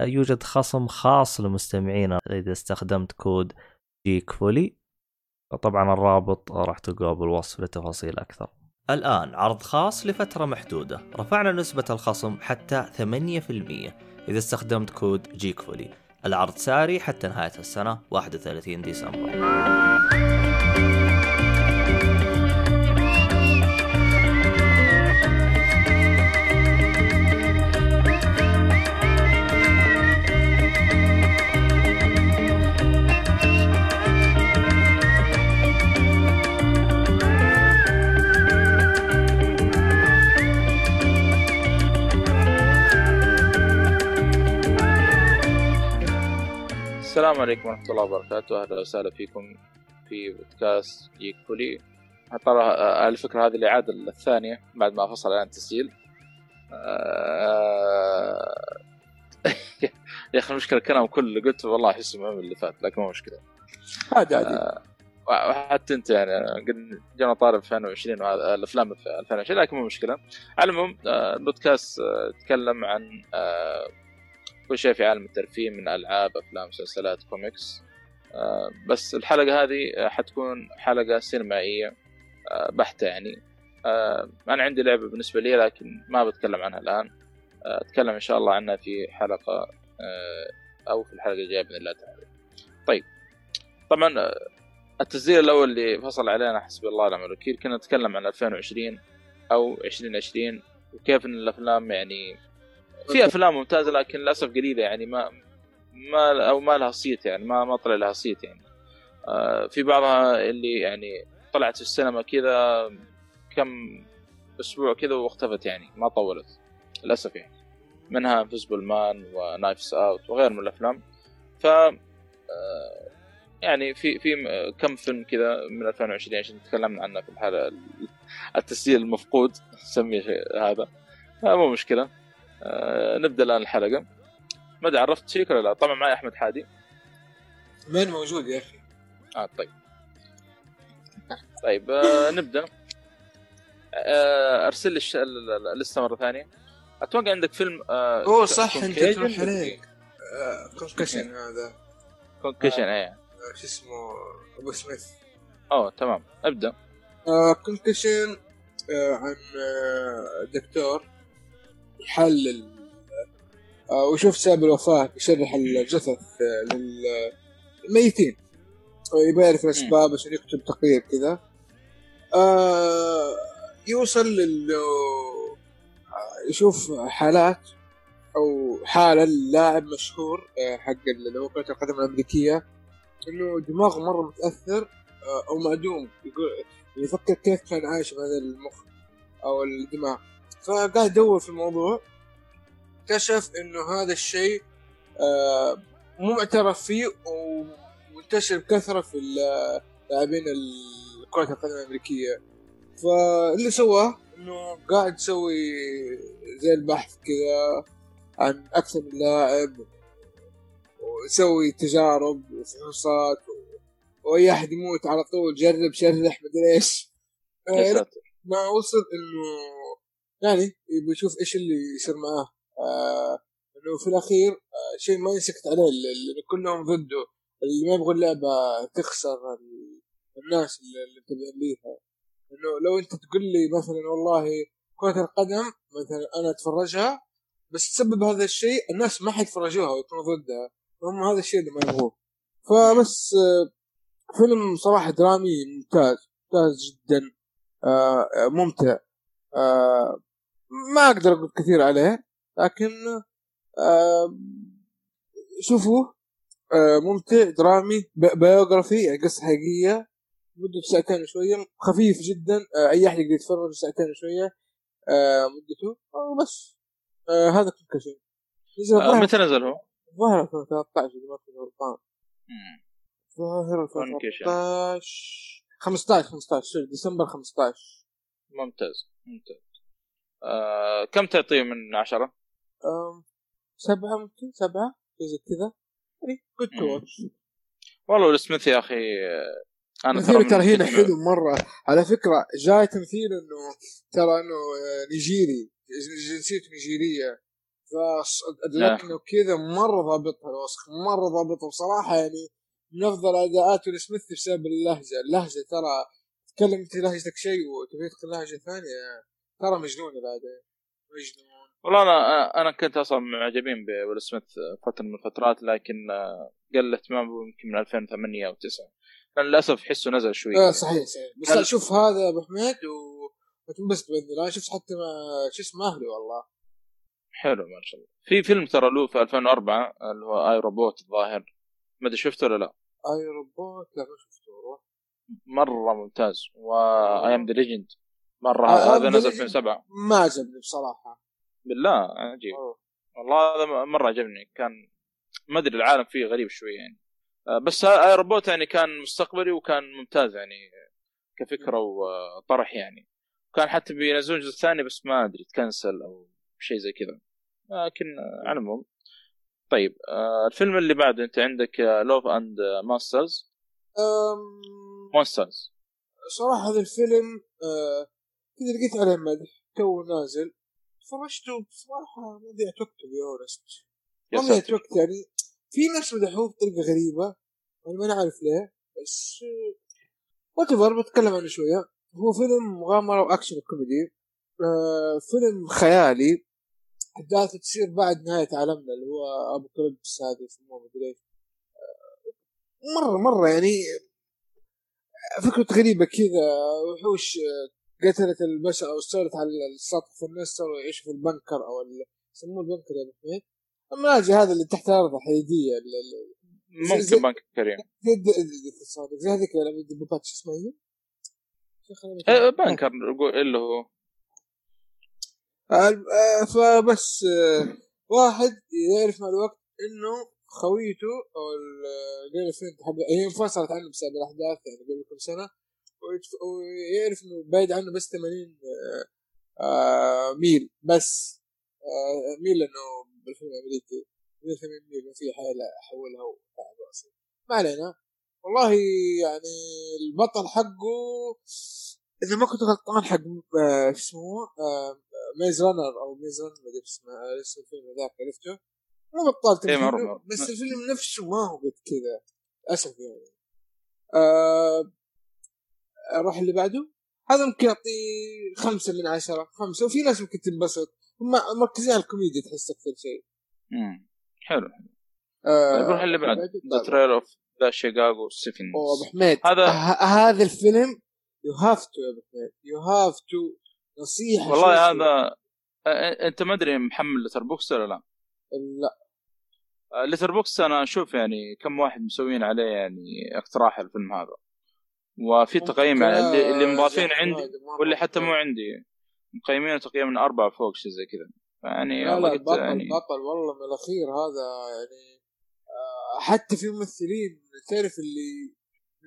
يوجد خصم خاص لمستمعينا إذا استخدمت كود جيك فولي طبعا الرابط راح تلقاه بالوصف لتفاصيل أكثر. الآن عرض خاص لفترة محدودة. رفعنا نسبة الخصم حتى 8% إذا استخدمت كود جيك فولي العرض ساري حتى نهاية السنة 31 ديسمبر. السلام عليكم ورحمة الله وبركاته. أهلا وسهلا فيكم في بودكاست جيك فولي ترى آه، الفكرة هذه الإعادة الثانية بعد ما فصل عن التسجيل آه، يا أخي المشكلة الكلام كله اللي قلته والله أحسه من اللي فات لكن مو مشكلة. عادي عادي. آه، وحتى أنت يعني قد جانا طارب 2020 وهذا الأفلام في 2020 لكن مو مشكلة. على العموم البودكاست تكلم عن كل شيء في عالم الترفيه من ألعاب أفلام مسلسلات كوميكس. آه، بس الحلقة هذه حتكون حلقة سينمائية آه، بحتة يعني. آه، أنا عندي لعبة بالنسبة لي لكن ما بتكلم عنها الآن. أتكلم إن شاء الله عنها في حلقة أو في الحلقة الجاية بإذن الله تعالى. طيب. طبعا التسجيل الأول اللي فصل علينا حسبي الله ونعم الوكيل كنا نتكلم عن 2020 أو 2020 وكيف إن الأفلام يعني في أفلام ممتازة لكن للأسف قليلة يعني ما ما أو ما لها صيت يعني ما ما طلع لها صيت يعني. آه في بعضها اللي يعني طلعت في السينما كذا كم أسبوع كذا واختفت يعني ما طولت للأسف يعني. منها Invisible Man و Knives Out وغير من الأفلام. ف آه يعني في في كم فيلم كذا من 2020 عشان تكلمنا عنه في الحاله التسجيل المفقود نسميه هذا. مو مشكلة. آه نبدأ الآن الحلقة. ما أدري عرفت شيء ولا لا؟ طبعا معي أحمد حادي. من موجود يا أخي؟ آه طيب. طيب آه نبدأ. آه أرسل لي الش... اللسته مرة ثانية. أتوقع عندك فيلم آه أوه صح أنت تروح عليك. Concussion آه، هذا. Concussion إيه. آه، شو اسمه؟ أبو سميث. أوه تمام. ابدأ. Concussion عن دكتور. يحلل. آه، ويشوف سبب الوفاة يشرح الجثث آه، للميتين يبغى يعرف الأسباب عشان يكتب تقرير كذا. آه، يوصل لل يشوف حالات أو حالة للاعب مشهور حق اللي هو كرة القدم الأمريكية إنه دماغه مرة متأثر أو معدوم. يقول يفكر كيف كان عايش بهذا المخ أو الدماغ. فقاعد يدور في الموضوع. اكتشف انه هذا الشيء آه، مو معترف فيه ومنتشر بكثرة في لاعبين كرة القدم الأمريكية. فاللي سواه إنه قاعد يسوي زي البحث كذا عن أكثر من لاعب ويسوي تجارب وفحوصات وأي أحد يموت على طول جرب شرح مدري إيش. ما وصل إنه يعني يبي يشوف إيش اللي يصير معاه. آه إنه في الأخير آه شيء ما يسكت عليه اللي كلهم ضده. اللي ما يبغوا اللعبة تخسر الناس اللي متابعين ليها إنه لو أنت تقول لي مثلا والله كرة القدم مثلا أنا أتفرجها بس تسبب هذا الشيء الناس ما حيتفرجوها ويكونوا ضدها. هم هذا الشيء اللي ما يبغوه. فبس آه فيلم صراحة درامي ممتاز ممتاز جدا. آه ممتع. آه ما أقدر أقول كثير عليه لكن آه شوفوه آه ممتع درامي biography يعني قصة حقيقية مدته ساعتين وشوية خفيف جدا آه أي أحد يقدر يتفرج ساعتين وشوية آه مدته آه بس آه هذا كل شيء نزل آه متى نزل هو؟ الظاهر 2013 إذا ما كنت غلطان مم. ظاهر Concussion. 2013 15 15 sorry، ديسمبر 15 ممتاز ممتاز آه كم تعطيه من عشرة؟ سبعة ممكن سبعة زي كذا. يعني good to. watch والله ويل سميث يا أخي آه، أنا من ترى هنا حلو مرة. على فكرة جاي تمثيل إنه ترى إنه آه، نيجيري جنسيته نيجيرية. فاللكنة وكذا مرة ضابطها الوسخ مرة ضابطها. بصراحة يعني من أفضل أداءات ويل سميث بسبب اللهجة. اللهجة ترى تتكلم انت لهجتك شيء وتبي تدخل لهجة ثانية. ترى مجنونة بعدين مجنون. والله أنا أنا كنت أصلا معجبين بويل سميث فترة من الفترات لكن قل اهتمامه يمكن من 2008 أو 9 لأن للأسف حسه نزل شوي. آه صحيح صحيح. بس هل- شوف هذا أبو حميد و... وتنبسط بإذن الله. شفت حتى ما شو اسمه؟ أهلي والله. حلو ما شاء الله. في فيلم ترى له في 2004 اللي هو I, Robot الظاهر. ما أدري شفته ولا لا. I, Robot؟ لا ما شفته والله. مرة ممتاز. و I Am the Legend مرة آه، هذا نزل Legend. 2007 ما عجبني بصراحة. بالله عجيب. أوه. والله هذا مرة عجبني. كان ما أدري العالم فيه غريب شوي يعني. آه، بس I, Robot يعني كان مستقبلي وكان ممتاز يعني كفكرة وطرح يعني. كان حتى بينزلون جزء ثاني بس ما أدري تكنسل أو شيء زي كذا. لكن على العموم. طيب آه، الفيلم اللي بعده أنت عندك Love and Monsters. Monsters صراحة هذا الفيلم آه... كذا لقيت عليه مدح تو نازل. فرجته بصراحه ما ضيعت وقت ما ساتر. وقت يعني في ناس مدحوه بطريقة غريبة أنا ما نعرف ليه بس whatever بتكلم عنه شوية. هو فيلم مغامرة وأكشن وكوميدي. آه فيلم خيالي. أحداثه تصير بعد نهاية عالمنا اللي هو apocalypse يسموه مدري إيش آه، مرة مرة يعني فكرة غريبة كذا وحوش آه، قتلت البشر أو استولت على السطح فالناس صاروا يعيشوا في البنكر أو يسموه البنكر يا ابو حميد هذا اللي تحت الأرض زي- ممكن بنك كريم. زي هذيك الدبابات شو اسمها هي؟ آه، أدري. بنكر اللي هو. آه، آه، فبس آه، واحد يعرف مع الوقت إنه خويته أو ال girlfriend حق هي انفصلت عنه بسبب الأحداث يعني قبل كم سنة. ويعرف إنه بعيد عنه بس 80 آه، آه، ميل. بس آه، ميل لأنه بالفيلم الأمريكي. 180 ميل ما في حيل أحولها وتعب راسي ما علينا. والله يعني البطل حقه إذا ما كنت غلطان حق شو اسمه Maze Runner أو Maze Runner ما أدري اسمه اسم الفيلم ذاك عرفته؟ مو بطال إيه،. بس الفيلم نفسه ما هو قد كذا. للأسف يعني. آه أروح اللي بعده. هذا ممكن اعطيه خمسة من عشرة خمسة وفي ناس ممكن تنبسط. هم مركزين على الكوميديا تحس أكثر شيء. مم. حلو. آه طيب روح اللي بعد. The. Trial of the Chicago Sevens أوه أبو حميد. هذا- ه- هذا الفيلم You have to يا أبو حميد. You have to نصيحة والله. هذا آه، أنت ما أدري محمل Letterboxd ولا لا؟ لا. Letterboxd أنا أشوف يعني كم واحد مسوين عليه يعني اقتراح الفيلم هذا. وفي تقييم يعني اللي, اللي مضافين عندي واللي حتى مو عندي. مقيمين تقييم من أربعة فوق شيء زي كذا. يعني لا والله لا بطل يعني بطل والله من الأخير هذا يعني آه، حتى في ممثلين تعرف اللي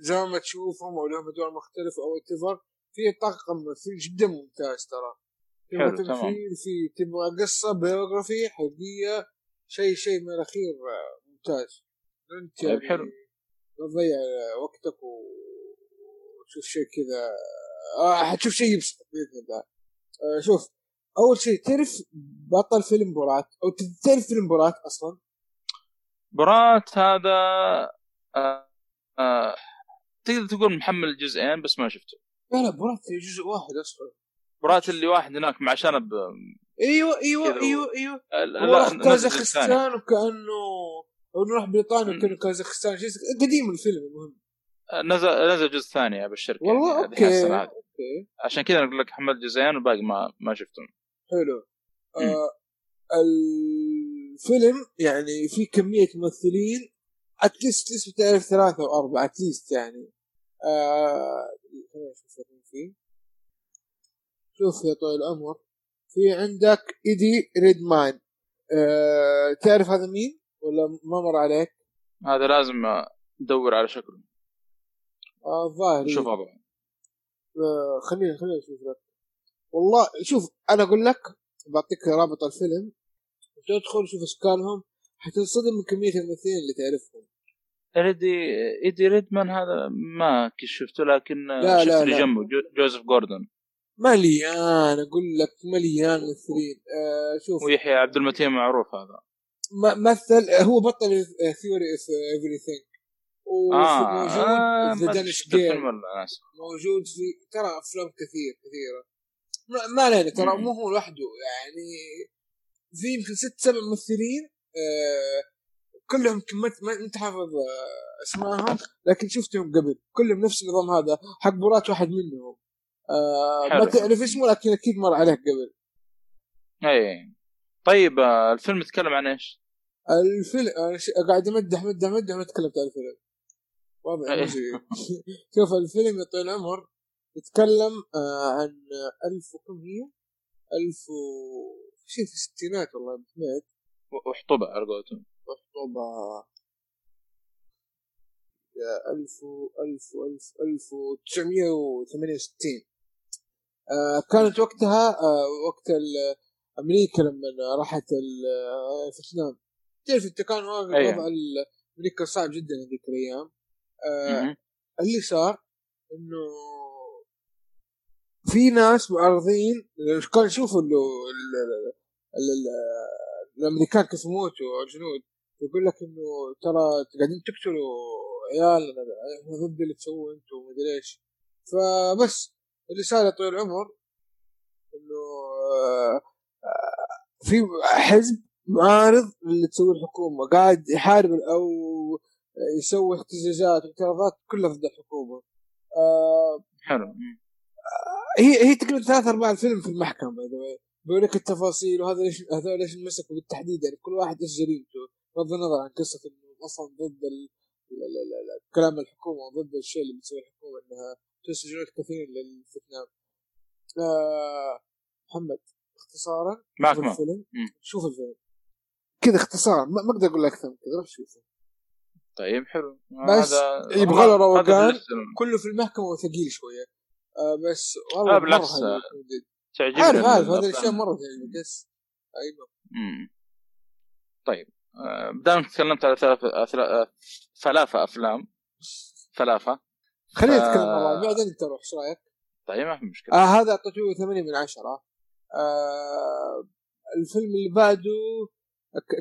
زي ما تشوفهم أو لهم أدوار مختلفة أو اتفر في طاقم ممثل جدا ممتاز ترى. حلو، تمام. تمثيل في تبغى قصة بيوغرافي حقيقية شيء شيء من الأخير آه، ممتاز. أنت طيب، حلو. لا تضيع وقتك و- وتشوف شيء كذا. آه حتشوف شيء يبسطك بإذن الله. آه شوف أول شيء تعرف بطل فيلم بورات أو تعرف فيلم بورات أصلا؟ برات هذا آه آه تقدر تقول محمل جزئين بس ما شفته. لا لا بورات جزء واحد أصلا. برات اللي واحد هناك مع شنب أيوه أيوه أيوه أيوه. آه، هو راح. كازاخستان وكأنه أو نروح بريطانيا. وكأنه كازاخستان قديم الفيلم المهم. آه، نزل نزل جزء ثاني ابشرك والله يعني أوكي. أوكي. عشان كذا أقول لك حملت جزئين والباقي ما ما شفتهم. حلو. آه الفيلم يعني في كمية ممثلين اتليست اتليست بتعرف ثلاثة أو اربعة اتليست يعني. آه فيه. شوف يا طويل العمر. في عندك إيدي ريدمان. آه تعرف هذا مين؟ ولا ما مر عليك؟ هذا لازم آه، دور على شكله. آه، الظاهر شوف إيه. وضعه. آه، خليني خليني أشوف لك. والله شوف أنا أقول لك بعطيك رابط الفيلم. تدخل شوف إشكالهم حتنصدم من كمية الممثلين اللي تعرفهم. إيدي إيدي ريدماين هذا ما شفته لكن لا، شفت لا، اللي لا. جنبه جو- جوزيف جوردن. مليان أقول لك مليان ممثلين. آه شوف. ويحيى عبد المتين معروف هذا. م- مثل هو بطل Theory of Every آه, وموجود آه دانش جيم ولا ناس موجود في ترى أفلام كثير كثيرة ما, علينا ترى. مو هو لوحده يعني في يمكن ست سبع ممثلين آه كلهم يمكن ما أنت حافظ آه، أسمائهم لكن شفتهم قبل كلهم نفس النظام هذا حق برات واحد منهم آه ما. تعرف اسمه لكن أكيد مر عليك قبل إي طيب آه، الفيلم يتكلم عن إيش؟ الفيلم. قاعد أمدح مدح مدح ما تكلمت عن الفيلم واضح إيه. شوف الفيلم يا طويل العمر يتكلم آه عن ألف وكم هي؟ ألف و شيء في الستينات والله يا حميد وحطبة على قولتهم. طبعا يا ألف و ألف و ألف ألف وتسعمية وثمانية وستين. آه كانت وقتها آه وقت أمريكا لما راحت آه، فيتنام. تعرف أنت كان وضع ال- أمريكا صعب جدا هذيك الأيام. آه. اللي صار إنه في ناس معارضين كانوا يشوفوا إنه ال- ال- ال- ال- الأمريكان كيف يموتوا الجنود يقول لك إنه ترى قاعدين تقتلوا عيال إحنا ضد اللي تسووه أنتم ومدري إيش فبس اللي صار يا طويل العمر إنه آه، في حزب معارض اللي تسويه الحكومة قاعد يحارب أو يسوي احتجاجات واعتراضات كلها ضد الحكومة آه حلو. هي هي تقريبا ثلاث أرباع الفيلم في المحكمة باي ذا بيقول لك التفاصيل وهذا ليش هذول ليش انمسكوا بالتحديد يعني كل واحد إيش جريمته؟ بغض النظر عن قصة إنه أصلا ضد ال... كلام الحكومة وضد الشيء اللي بتسويه الحكومة إنها جنود كثير للفيتنام آه محمد اختصارا معك شوف الفيلم. شوف الفيلم. كذا اختصارا ما ما أقدر أقول لك أكثر من كذا روح شوفه. طيب حلو. بس يبغى له روقان. كله في المحكمة وثقيل شوية. آه بس لا، والله بالعكس، آه، حلو. تعجبني عارف عارف هذه. الأشياء مرة تعجبك يس أيوه. طيب. آه، دام تكلمت على ثلاث آه، ثلاثة أفلام. ثلاثة. خلينا نتكلم بعض بعدين أنت روح إيش رأيك؟ طيب ما في مشكلة. آه هذا أعطيته 8 من 10 آه الفيلم اللي بعده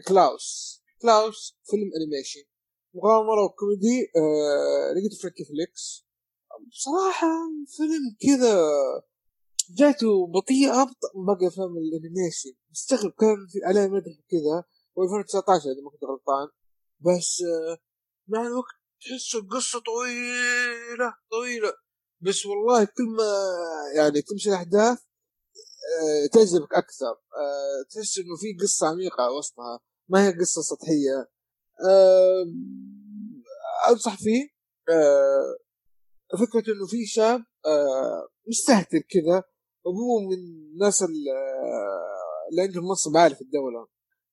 كلاوس. كلاوس فيلم animation مغامرة وكوميدي آه لقيته في نتفليكس بصراحة فيلم كذا جاته بطيئه أبطأ من باقي افلام ال animation. مستغرب كان في عليه مدح كذا هو 2019 إذا ما كنت غلطان. بس آه مع الوقت تحس القصة طويلة طويلة. بس والله كل ما يعني تمشي الاحداث آه، تجذبك أكثر. آه، تحس إنه في قصة عميقة وسطها. ما هي قصة سطحية. أنصح فيه آه، فكرة إنه في شاب آه، مستهتر كذا ابوه من الناس ال- آه، اللي عندهم منصب عالي في الدولة.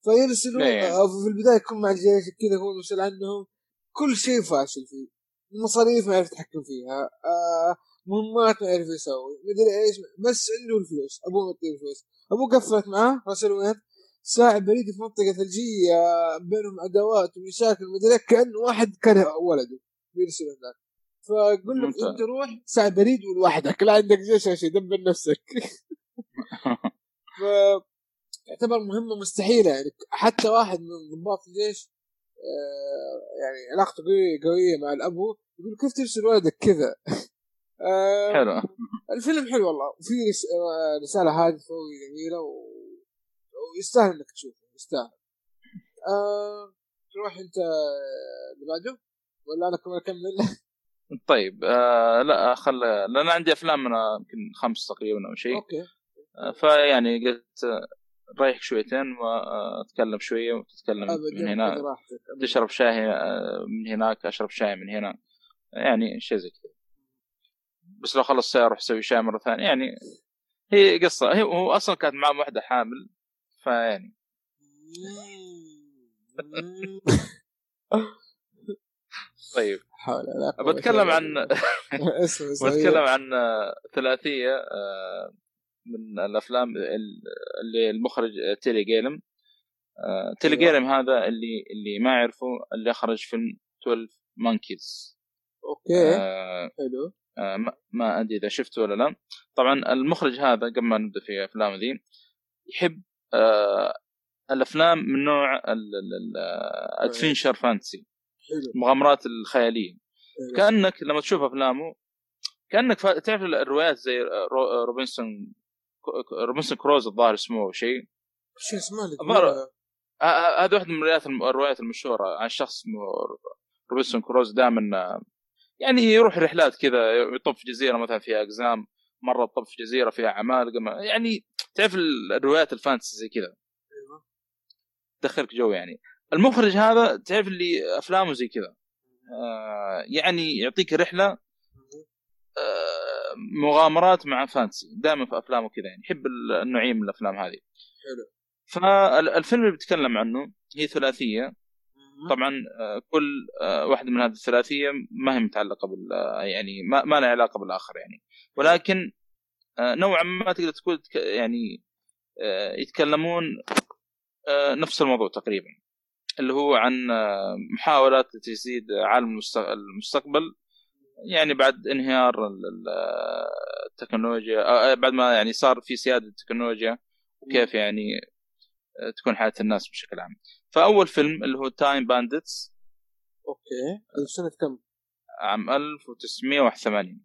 فيرسلوا إيه. آه، في البداية يكون مع الجيش كذا هو المسؤول عنهم. كل شيء فاشل فيه. المصاريف ما يعرف يتحكم فيها آه مهمات ما يعرف يسوي مدري إيش بس عنده الفلوس أبوه معطيه الفلوس. أبوه قفلت معاه راسل وين؟ ساعة بريد في منطقة ثلجية بينهم عداوات ومشاكل مدري إيه، كأنه واحد كره ولده بيرسل هناك. فقول له. أنت روح ساعة بريد ولوحدك لا عندك جيش عشان دبر نفسك. ف تعتبر مهمة مستحيلة يعني حتى واحد من ضباط الجيش آه، يعني علاقته قوية قوية مع الأبو يقول كيف ترسل ولدك كذا؟ آه، حلو. الفيلم حلو والله وفي آه، رسالة هادفة وجميلة و... ويستاهل إنك تشوفه يستاهل. آه... تروح أنت اللي بعده؟ ولا أنا كمان أكمل؟ طيب آه لا خل لأن عندي أفلام أنا يمكن خمس تقريبا أو شيء. أوكي. آه، فيعني قلت رايح شويتين وأتكلم شوية وتتكلم من هنا. تشرب شاي آه، من هناك أشرب شاي من هنا. يعني شيء زي كذا. بس لو خلص شاي أروح أسوي شاي مرة ثانية. يعني هي قصة هي هو أصلا كانت معاه واحدة حامل. فيعني. طيب. حول لا بتكلم عن بتكلم عن ثلاثية آه، من الأفلام ال- اللي المخرج تيري جيليام. آه، تيري أيوة. جيليام هذا اللي اللي ما يعرفه اللي اخرج فيلم 12 Monkeys okay. آه، حلو. آه، ما- ما أدري إذا شفته ولا لا. طبعا المخرج هذا قبل ما نبدأ في افلام ذي يحب الأفلام من نوع ال adventure fantasy المغامرات الخيالية. حلو. كأنك لما تشوف أفلامه كأنك فا... تعرف الروايات زي رو... روبنسون روبنسون كروز الظاهر اسمه شيء. شو اسمه؟ الظاهر- هذا واحد من الروايات الروايات المشهورة عن شخص اسمه روبنسون كروز دائما يعني يروح رحلات كذا يطب في جزيرة مثلا فيها أقزام. مرة طب في جزيرة فيها عمالقه ما- يعني تعرف ال- الروايات ال fantasy زي كذا. أيوة. تدخلك جو يعني. المخرج هذا تعرف اللي أفلامه زي كذا. آه يعني يعطيك رحلة آه مغامرات مع فانتسي. دائما في أفلامه كذا يعني. يحب ال- النوعين من الأفلام هذه. حلو. فالفيلم اللي بيتكلم عنه هي ثلاثية. طبعا آه، كل آه، واحدة من هذه الثلاثية ما هي متعلقة بال آه، يعني ما, ما لها علاقة بالآخر يعني. ولكن نوعا ما تقدر تقول يعني يتكلمون نفس الموضوع تقريبا اللي هو عن محاولات لتجسيد عالم المست- المستقبل يعني بعد انهيار ال- ال- التكنولوجيا بعد ما يعني صار في سيادة التكنولوجيا وكيف يعني تكون حياة الناس بشكل عام. فأول فيلم اللي هو Time Bandits okay. هذا سنة كم؟ عام 1981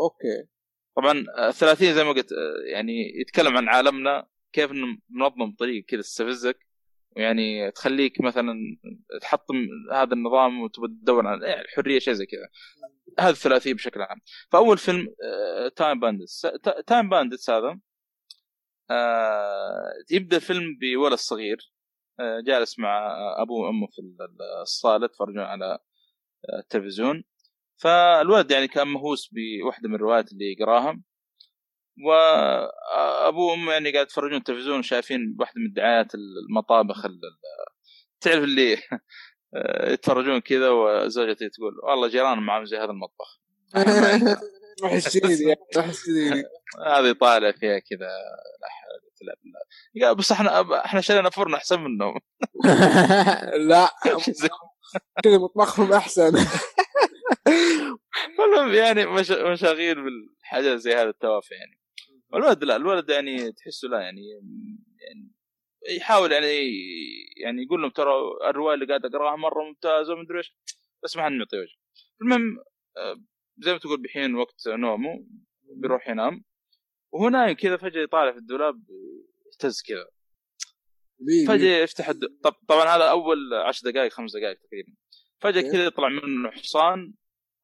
okay. طبعا آه، الثلاثية زي ما قلت آه، يعني يتكلم عن عالمنا كيف إنه منظم بطريقه كذا تستفزك ويعني تخليك مثلا تحطم هذا النظام وتبغى تدور عن يعني الحرية شيء زي كذا. هذه الثلاثيه بشكل عام. فأول فيلم Time Bandits Time Bandits هذا آه، يبدأ الفيلم بولد صغير. آه، جالس مع ابوه وأمه في الصالة يتفرجون على آه، التلفزيون. فالولد يعني كان مهووس بواحده من الروايات اللي يقراها وابوه وأمه يعني قاعد يتفرجون التلفزيون شايفين واحدة من دعايات المطابخ ال- ال- تعرف اللي يتفرجون كذا وزوجتي تقول والله جيران معهم زي هذا المطبخ. يشتري لي هذه طالع فيها كذا لا بالله قال بس إحنا إحنا شرينا فرن أحسن منهم. لا. كذا مطبخهم أحسن. المهم يعني مش... مشاغيل بالحاجات زي هذا التوافه يعني. والولد لا الولد يعني تحسه لا يعني يعني يحاول يعني يعني يقول لهم ترى الرواية اللي قاعد أقراها مرة ممتازة ومدري إيش بس ما حد معطيه وجه. المهم آه، زي ما تقول بحين وقت نومه بيروح ينام. وهو نايم كذا فجأة يطالع في الدولاب يهتز كذا. فجأة يفتح الد... طب طبعا هذا أول عشر دقائق خمس دقائق تقريبا. فجأة. كذا يطلع منه حصان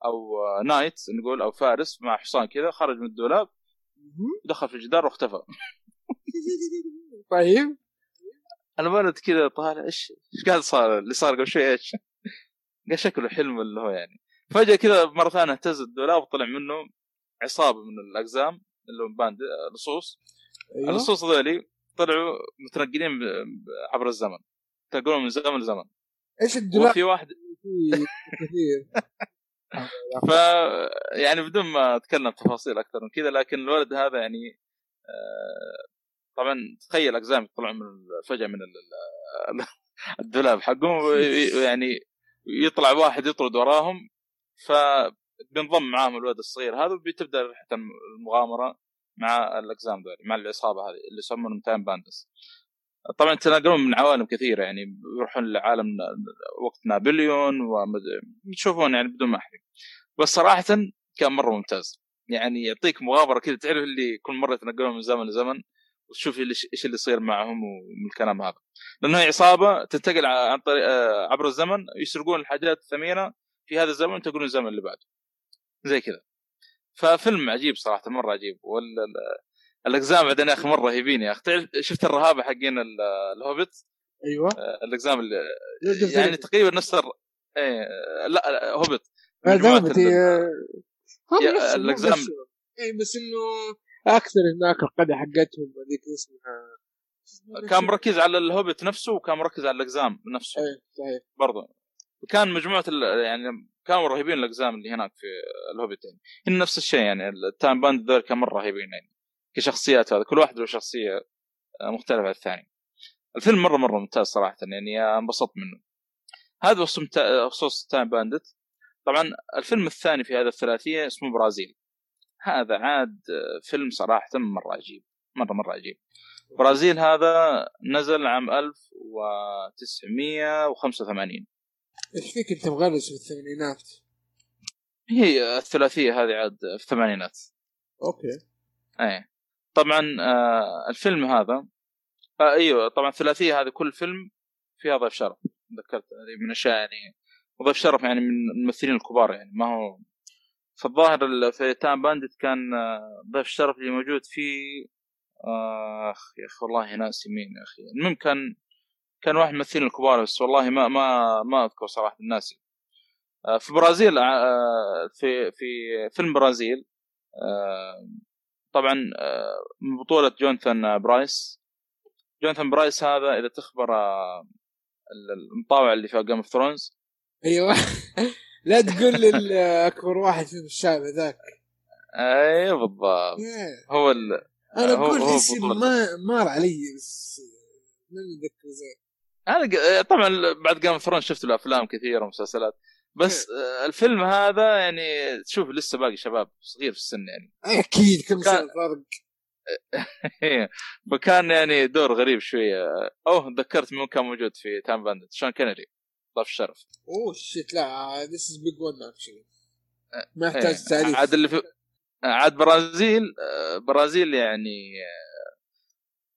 أو آه، نايت نقول أو فارس مع حصان كذا خرج من الدولاب ودخل في الجدار واختفى. طيب. الولد كذا طالع إيش إيش قاعد صار؟ اللي صار قبل شوي إيش؟ قال شكله حلم اللي هو يعني. فجأة كذا مرة ثانية اهتز الدولاب وطلع منه عصابة من الأقزام. اللي هم باند لصوص. أيوه. اللصوص ذولي طلعوا متنقلين عبر الزمن. تنقلون من زمن لزمن. إيش الدولاب وفي واحد كثير. ف يعني بدون ما أتكلم تفاصيل أكثر من كذا لكن الولد هذا يعني آه، طبعا تخيل اقزام يطلعون من فجأة من ال- ال- الدولاب حقهم. ويعني يطلع واحد يطرد وراهم. فبينضم معاهم الولد الصغير هذا وبتبدا رحله المغامرة مع الاقزام ذولي مع العصابه هذه اللي يسمونهم Time Bandits طبعا يتنقلون من عوالم كثيرة يعني يروحون لعالم وقت نابليون وتشوفون يعني بدون ما أحرق. بس صراحة كان مرة ممتاز. يعني يعطيك مغامرة كذا تعرف اللي كل مرة يتنقلون من زمن لزمن وتشوف إيش اللي يصير معهم ومن الكلام هذا. لأنه هي عصابه تنتقل عن طريق آه، عبر الزمن يسرقون الحاجات الثمينة في هذا الزمن ينتقلون الزمن اللي بعده. زي كذا. ففيلم عجيب صراحة مرة عجيب. وال ال- الاقزام بعدين يا أخي مرة رهيبين يا أخي. تعرف شفت الرهابه حقين ال- الهوبت أيوه. آه، الاقزام اللي يعني تقريبا نفس الر... إيه لا لا، هوبت هذا مجموعة هوبت ال- هي هم يا- نفسهم، هم الأقزام- نفسهم. اي بس إنه أكثر هناك القاده حقتهم هذيك اسمها. كان مركز على الهوبيت نفسه وكان مركز على الاقزام نفسه. إيه صحيح. برضه وكان مجموعة ال... يعني كانوا رهيبين الاقزام اللي هناك في الهوبيت يعني هنا نفس الشيء يعني ال Time Bandits ذول كانوا مرة رهيبين يعني كشخصيات هذا كل واحد له شخصية مختلفة عن الثاني. الفيلم مرة مرة ممتاز صراحة يعني انبسطت منه. هذا بخصوص Time Bandits. طبعا الفيلم الثاني في هذا الثلاثية اسمه برازيل. هذا عاد فيلم صراحة مرة عجيب مرة مرة عجيب. برازيل هذا نزل عام 1985 إيش فيك أنت مغرس في الثمانينات؟ هي الثلاثية هذه عاد في الثمانينات. okay. إيه. طبعا آه الفيلم هذا آه أيوه طبعا الثلاثية هذه كل فيلم فيها ضيف شرف. ذكرت هذه من الاشياء يعني وضيف شرف يعني من الممثلين الكبار يعني. ما هو فالظاهر في تام باندت كان آه، ضيف الشرف اللي موجود فيه أخ يا أخي والله ناسي مين يا أخي. المهم كان كان واحد من الممثلين الكبار بس والله ما ما ما أذكر صراحة الناسي آه، في برازيل آه، في في فيلم برازيل طبعا من بطولة جوناثان برايس. جوناثان برايس هذا إذا تخبر المطاوع اللي في Game of Thrones أيوه. لا تقول لي أكبر واحد في الشعب هذاك أيوه بالضبط. هو ال... أنا أقول اسم ما مار علي بس ما متذكر زين. أنا طبعا بعد Game of Thrones شفت له أفلام كثيرة ومسلسلات بس الفيلم هذا يعني تشوف لسه باقي شباب صغير في السن يعني. أكيد كم سنة فرق فكان يعني دور غريب شوية. أوه تذكرت من كان موجود في Time Bandits شون كونري ضيف الشرف. oh shit لا this is big one actually ما يحتاج إيه، تعريف عاد اللي في عاد برازيل برازيل يعني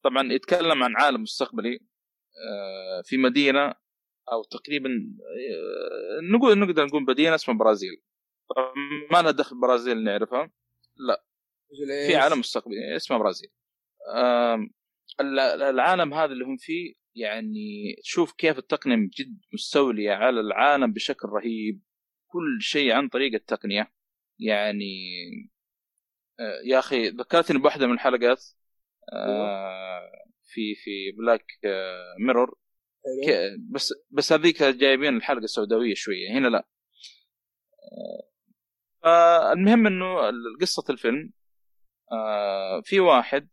طبعا يتكلم عن عالم مستقبلي. في مدينة أو تقريبا نقول نقدر نقول مدينة اسمها برازيل. ما لها دخل برازيل نعرفها. لا. في عالم مستقبلي اسمه برازيل. العالم هذا اللي هم فيه يعني تشوف كيف التقنية جد مستولية على العالم بشكل رهيب. كل شيء عن طريق التقنية. يعني آه، يا أخي ذكرتني بواحدة من الحلقات. آه، في في بلاك ميرور بس بس هذيك جايبين الحلقة السوداوية شوية هنا لا. آه، فالمهم إنه قصة الفيلم في واحد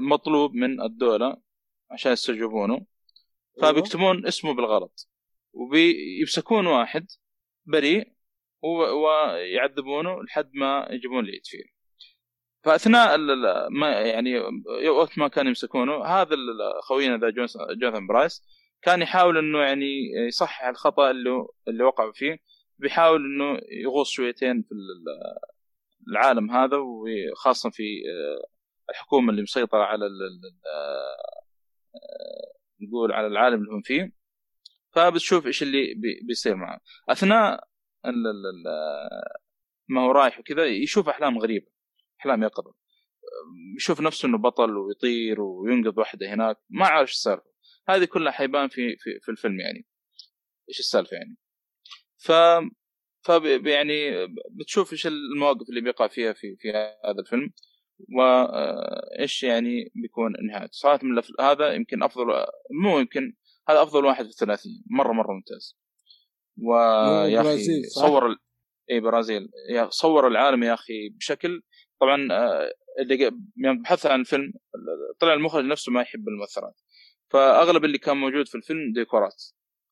مطلوب من الدولة عشان يستجوبونه أيوه. فبيكتبون اسمه بالغلط وبيمسكون واحد بريء ويعذبونه لحد ما يجيبون العيد فيه. فأثناء ما يعني وقت ما كانوا يمسكونه هذا خوينا ذا جوناثان برايس كان يحاول إنه يعني يصحح الخطأ اللي اللي وقع فيه بيحاول إنه يغوص شويتين في العالم هذا وخاصة في الحكومة اللي مسيطرة على نقول على العالم اللي هم فيه. فبتشوف إيش اللي بيصير معه. أثناء ما هو رايح وكذا يشوف أحلام غريبة. احلام يقظة. يشوف نفسه إنه بطل ويطير وينقذ واحدة هناك ما عارف إيش السالفة. هذه كلها حيبان في في, في الفيلم يعني. إيش السالفة يعني؟ ف ف يعني بتشوف إيش المواقف اللي بيقع فيها في في هذا الفيلم. وايش يعني بيكون نهايته صراحة من هذا يمكن أفضل مو يمكن هذا أفضل واحد في الثلاثيه مرة مرة ممتاز. ويا أخي صور اي برازيل. يا صور العالم يا أخي بشكل طبعا آه، اللي يوم بحث عن الفيلم طلع المخرج نفسه ما يحب المؤثرات. فأغلب اللي كان موجود في الفيلم ديكورات.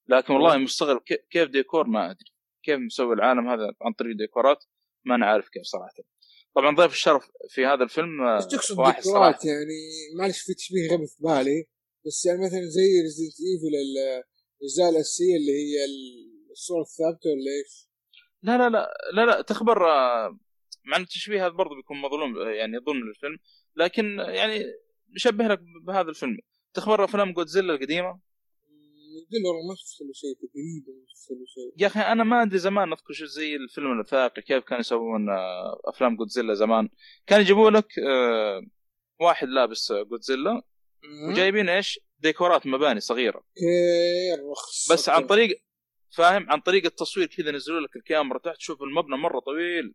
لكن والله مستغرب كيف ديكور ما أدري. كيف مسوي العالم هذا عن طريق ديكورات؟ ما أنا عارف كيف صراحة. طبعا ضيف الشرف في هذا الفيلم إيش تقصد ديكورات يعني معلش في تشبيه غبي في بالي بس يعني مثلا زي Resident Evil الاجزاء الاساسيه اللي هي الصورة الثابتة ولا إيش؟ لا لا لا لا لا تخبر مع إن التشبيه هذا برضه بيكون مظلوم يعني ضمن الفيلم لكن يعني نشبه لك بهذا الفيلم. تخبر أفلام جودزيلا القديمة؟ جودزيلا ما شفت له شيء تقريبا ما شفت له شيء. يا أخي أنا ما أدري زمان أذكر شو زي الفيلم الوثائقي كيف كانوا يسوون آه، أفلام جودزيلا زمان. كانوا يجيبوا لك آه، واحد لابس جودزيلا وجايبين إيش؟ ديكورات مباني صغيرة. بس عن طريق فاهم؟ عن طريق التصوير كذا نزلوا لك الكاميرا تحت تشوف المبنى مرة طويل.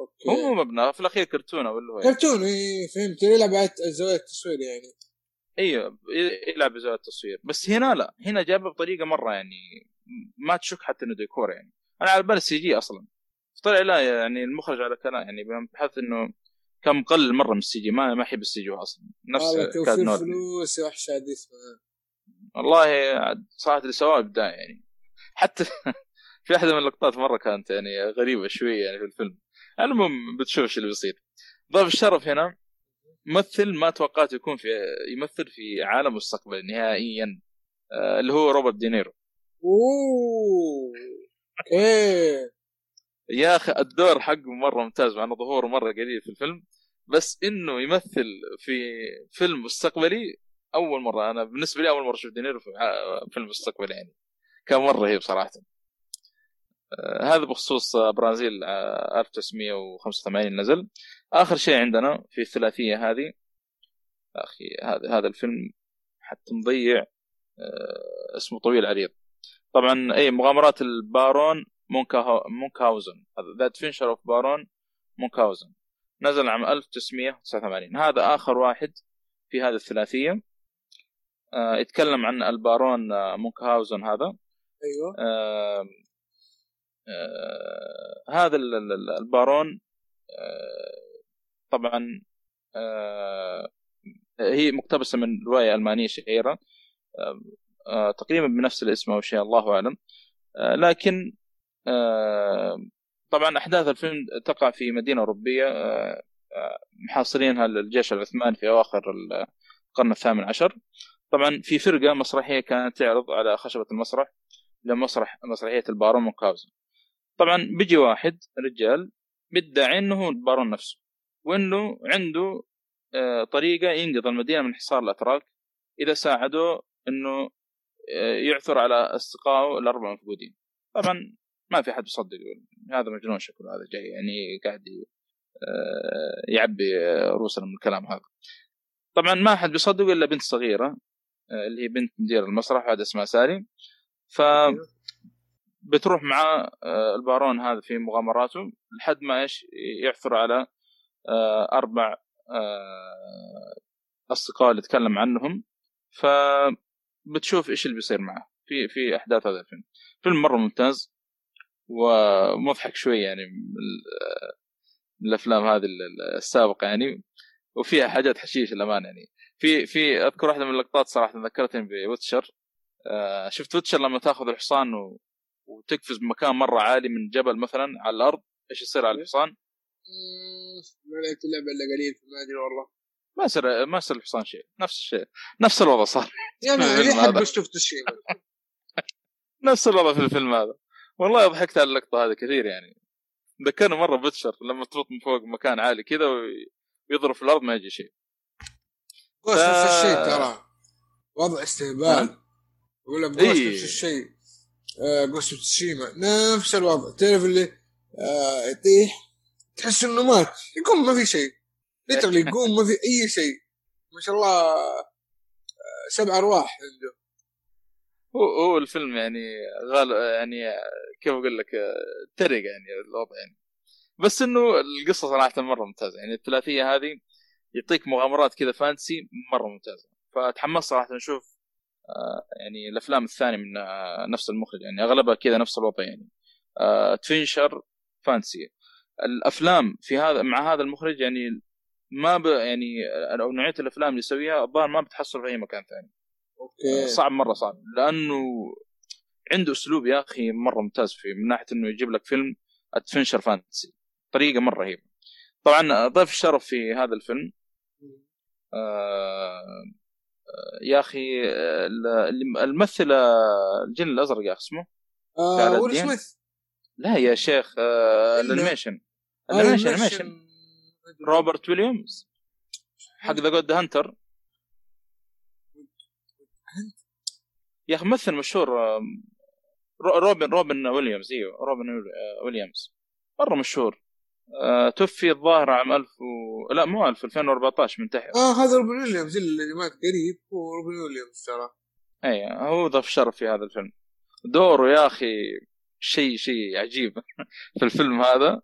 okay. هو مو مبنى في الأخير كرتون ولا هو كرتون إي فهمت. يلعب على زوايا التصوير يعني. أيوه يلعب بزاويه التصوير. بس هنا لا هنا جابه بطريقة مرة يعني ما تشك حتى إنه ديكور يعني. أنا على بالي ال CG أصلا. طلع لا يعني المخرج على كلام يعني بحث إنه كان مقلل مرة من ال CG. ما ما يحب ال CG أصلا. نفس نولان فلوس يا وحش هذه والله صراحة اللي سواه إبداع يعني. حتى في واحدة من اللقطات مرة كانت يعني غريبة شوية يعني في الفيلم. المهم بتشوف إيش اللي بيصير. ضيف الشرف هنا ممثل ما توقعت يكون في يمثل في عالم مستقبل نهائيا آه، اللي هو روبرت دينيرو. oh okay. يا أخي الدور حقه مرة ممتاز مع إنه ظهوره مرة قليل في الفيلم. بس إنه يمثل في فيلم مستقبلي أول مرة أنا بالنسبة لي أول مرة أشوف دينيرو في فيلم مستقبلي يعني. كان مرة رهيب صراحة. هذا بخصوص آه، برازيل آه، 1985 نزل. آخر شيء عندنا في الثلاثية هذه أخي هذا هذا الفيلم حتى مضيع آه، اسمه طويل عريض طبعا أي مغامرات البارون مونكا مونكهاوزن. The Adventures of Baron Munchausen. نزل عام 1989 هذا آخر واحد في هذه الثلاثية. آه، يتكلم عن البارون آه، مونكهاوزن هذا. أيوه. آه، آه، هذا ال- ال- ال- البارون آه، طبعا آه، هي مقتبسة من رواية ألمانية شهيرة آه، آه، تقريبا بنفس الاسم أو شيء الله أعلم. آه، لكن آه، طبعا أحداث الفيلم تقع في مدينة أوروبية آه، آه، محاصرينها الجيش العثماني في أواخر القرن الثامن عشر. طبعا في فرقة مسرحية كانت تعرض على خشبة المسرح لمسرح مسرحية البارون مونكاوزن طبعا بيجي واحد رجال بيدعي إنه هو البارون نفسه وإنه عنده آه، طريقة ينقذ المدينة من حصار الأتراك إذا ساعدوه إنه آه، يعثر على أصدقائه الأربعة المفقودين. طبعا ما في حد يصدق يقول هذا مجنون شكله هذا جاي يعني قاعد آه، يعبي روسنا من الكلام هذا. طبعا ما حد بيصدقه إلا بنت صغيرة اللي هي بنت مدير المسرح هذا اسمها ساري. ف بتروح مع آه، البارون هذا في مغامراته لحد ما إيش يعثر على آه، أربع آه، أصدقاء اللي تكلم عنهم. فبتشوف إيش اللي بيصير معه. في في أحداث هذا الفيلم. فيلم مرة ممتاز ومضحك شوي يعني من ال- من الأفلام هذه ال- السابقة يعني. وفيها حاجات حشيش الامانه يعني. في في أذكر واحدة من اللقطات صراحة ذكرتني ب Witcher شفت Witcher لما تأخذ الحصان و... وتقفز بمكان مرة عالي من جبل مثلا على الأرض إيش يصير على الحصان؟ مم، ما لعبت اللعبة إلا قليل فما أدري والله. ما يصير ما يصير الحصان شيء نفس الشيء نفس الوضع صار يعني. بس شفت الشيء. نفس الوضع في الفيلم هذا. والله ضحكت على اللقطة هذه كثير يعني. ذكرني مرة ب Witcher لما تنط من فوق مكان عالي كذا وي- ويضرب في الأرض ما يجي شيء. بس نفس ف- الشيء ترى. وضع استهبال. يقول لك إيه. Ghost نفس الشيء Ghost of Tsushima نفس الوضع. تعرف اللي آه يطيح؟ تحس إنه مات. يقوم ما في شيء. literally يقوم ما في أي شيء. ما شاء الله آه، سبع أرواح عنده. هو هو الفيلم يعني غال يعني كيف أقول لك آه، ترق يعني الوضع يعني. بس إنه القصة صراحة مرة ممتازة. يعني الثلاثية هذه يعطيك مغامرات كذا fantasy مرة ممتازة. فتحمست صراحة نشوف آه، يعني الأفلام الثانية من آه، نفس المخرج يعني أغلبها كذا نفس الوضع يعني. آه، adventure fantasy الأفلام في هذا مع هذا المخرج يعني ما ب يعني آه، أو نوعية الأفلام اللي يسويها الظاهر ما بتحصل في أي مكان ثاني. okay. صعب مرة صعب. لأنه عنده أسلوب يا أخي مرة ممتاز فيه من ناحية إنه يجيب لك فيلم adventure fantasy طريقة مرة رهيبة. طبعا ضيف الشرف في هذا الفيلم آه آه، يا أخي اللي- الممثل آه، الجن الأزرق يا أخي اسمه؟ آه ويل؟ سميث. لا يا شيخ آه، الأنيميشن. آه، الأنيميشن الميشن. الانيميشن روبرت ويليامز. حق ذا جود هانتر. يا أخي ممثل مشهور روبن روبن ويليامز إيوه روبن آه، ويليامز. مرة مشهور. آه، توفي الظاهر عام 1000 و... لا مو 1000 2014 منتحر آه هذا روبن ويليامز اللي مات قريب هو روبن ويليامز ترى. اي هو ضيف شرف في هذا الفيلم. دوره يا أخي شيء شيء عجيب في الفيلم هذا.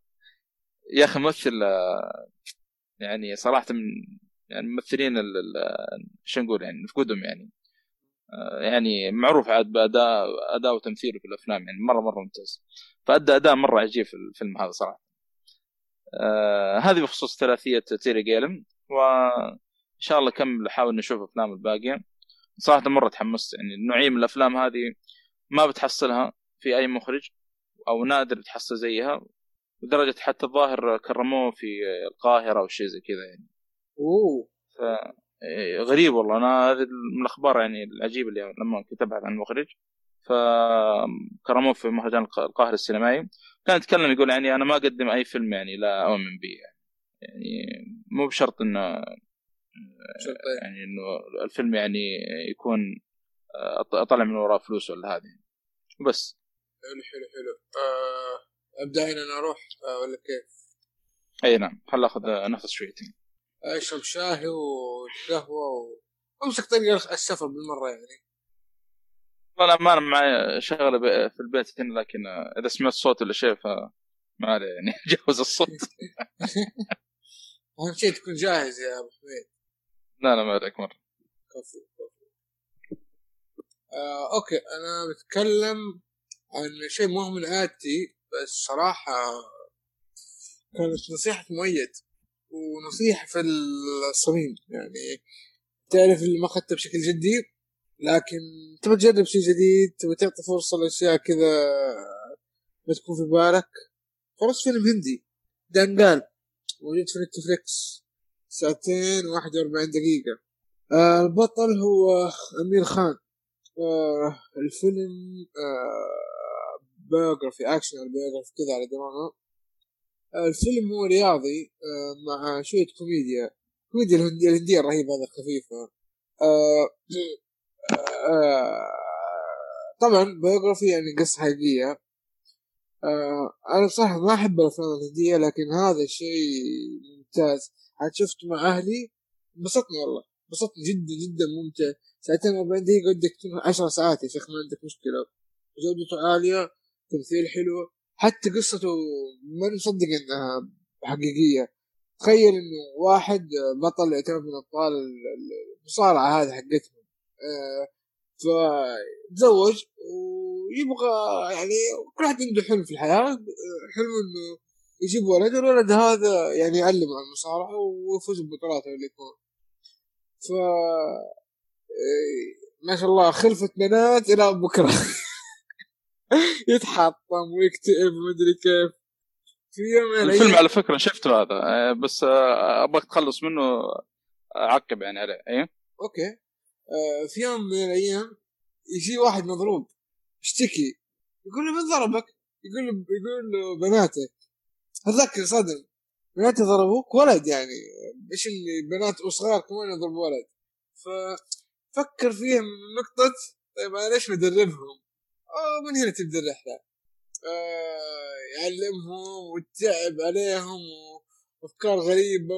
يا أخي ممثل آه، يعني صراحة من يعني ممثلين ال- ال- شو نقول يعني نفقدهم يعني. آه، يعني معروف عاد باداء أداء وتمثيله في الأفلام يعني مره مرة ممتاز. فأدى أداء مرة عجيب في الفيلم هذا صراحة. آه هذه بخصوص ثلاثية تيري جيلم وإن شاء الله كم نحاول نشوف أفلام الباقية. صراحة مرة تحمست يعني نوعية من الأفلام هذه ما بتحصلها في أي مخرج أو نادر بتحصل زيها لدرجة حتى الظاهر كرموه في القاهرة أو شيء زي كذا يعني. أوه. ف إيه، غريب والله. أنا هذه من الأخبار يعني العجيبة اللي لما كنت أبحث عن المخرج فكرموه في مهرجان القاهرة السينمائي. كان يتكلم يقول يعني أنا ما أقدم أي فيلم يعني لا اؤمن به يعني, يعني مو بشرط إنه يعني إنه الفيلم يعني يكون أطلع من وراه فلوس ولا هذه. بس. حلو حلو حلو. آه ابدا هنا أنا أروح آه ولا كيف؟ أي نعم خل أخذ نفس شويتين أشرب شاهي وقهوة وامسك طريق السفر بالمرة يعني. والله ما أنا معي شغله في البيت هنا لكن إذا سمعت صوت ولا شيء فما عليه يعني جوز الصوت. أهم شيء تكون جاهز يا أبو حميد. لا لا ما عليك مرة. كفو كفو. آه، أوكي أنا بتكلم عن شيء مو من عادتي بس صراحة كانت نصيحة مؤيد ونصيحة في الصميم يعني تعرف اللي ما اخذته بشكل جدي؟ لكن تبغى تجرب شيء جديد تبغى تعطي فرصة لأشياء كذا ما تكون في بالك فرص فيلم هندي. دانجال موجود في نتفليكس ساعتين واحد وأربعين دقيقة. آه البطل هو أمير خان. آه الفيلم آه biography action biography كذا على دراما الفيلم هو رياضي آه، مع شوية كوميديا. كوميديا الهندية الرهيبة هذا خفيفة. آه، آه، طبعا biography يعني قصة حقيقية. أنا بصراحة ما أحب الأفلام الهندية لكن هذا شيء ممتاز. عاد شفته مع أهلي انبسطني والله. انبسطني جدا جدا ممتع. ساعتين وأربعين دقيقة ودك عشر ساعات يا شيخ ما عندك مشكلة. جودته عالية تمثيل حلو. حتى قصته ما مصدق إنها حقيقية. تخيل إنه واحد بطل يعتبر من ابطال المصارعة هذه حقتهم. آه، فتزوج ويبغى يعني كل واحد عنده حلم في الحياة. حلم إنه يجيب ولد الولد هذا يعني يعلم عن المصارعه ويفوز ببطولات اللي يكون. ف ما شاء الله خلفت بنات إلى بكرة. يتحطم ويكتئب ومدري كيف. في يوم الفيلم على فكرة شفته هذا بس ابغاك تخلص منه عقب يعني عليه إيه؟ أوكي. في يوم من الأيام يجي واحد مضروب يشتكي يقول له من ضربك؟ يقول له يقول له بناتك هذاك صدم بناتي ضربوك ولد يعني إيش اللي بنات وصغار كمان يضربوا ولد ففكر فيها من نقطة طيب أنا ليش مدربهم؟ ومن هنا تبدأ الرحلة آه يعلمهم والتعب عليهم وأفكار غريبة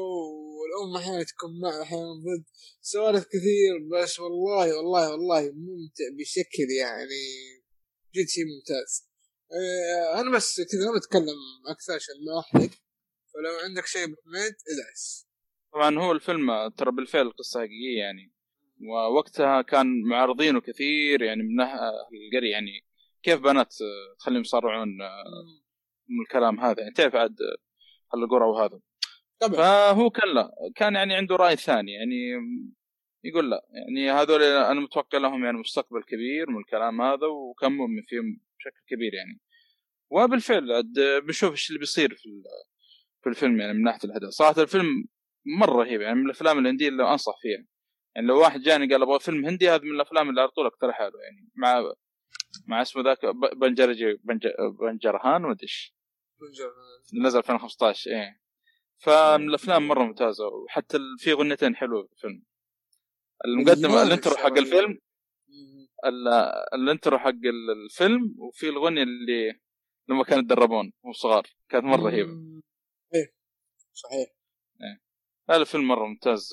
والام أحيانا تكون مع أحيانا ضد سوالف كثير بس والله والله والله ممتع بشكل يعني جد شيء ممتاز. آه أنا بس كذا ما اتكلم أكثر عشان ما احرق فلو عندك شيء بحميد إدعس. طبعا هو الفيلم ترى بالفعل قصة حقيقية يعني. ووقتها كان معارضينه كثير يعني من القريه يعني كيف بنات تخليهم يصارعون آه، من الكلام هذا يعني. تعرف عاد القرى وهذا. طبعا. فهو كان لا كان يعني عنده رأي ثاني يعني يقول لا يعني هذول أنا متوقع لهم يعني مستقبل كبير من الكلام هذا وكان مؤمن فيهم بشكل كبير يعني. وبالفعل عاد بنشوف إيش اللي بيصير في في الفيلم يعني من ناحية الأحداث. صراحة الفيلم مرة رهيب يعني من الأفلام الهندية اللي أنصح فيها. يعني لو واحد جاني قال أبغى فيلم هندي هذا من الأفلام اللي على طول اقترحها له يعني مع مع اسمه ذاك بنجرجي بنجرهان ومدري إيش. نزل 2015 إيه. فمن الأفلام مرة ممتازة وحتى في أغنيتين حلوة في الفيلم. المقدم ال intro حق الفيلم. ال intro حق الفيلم وفي الأغنية اللي لما كانوا يتدربون وهم صغار كانت مرة رهيبة. إيه صحيح. إيه. هذا الفيلم مرة ممتاز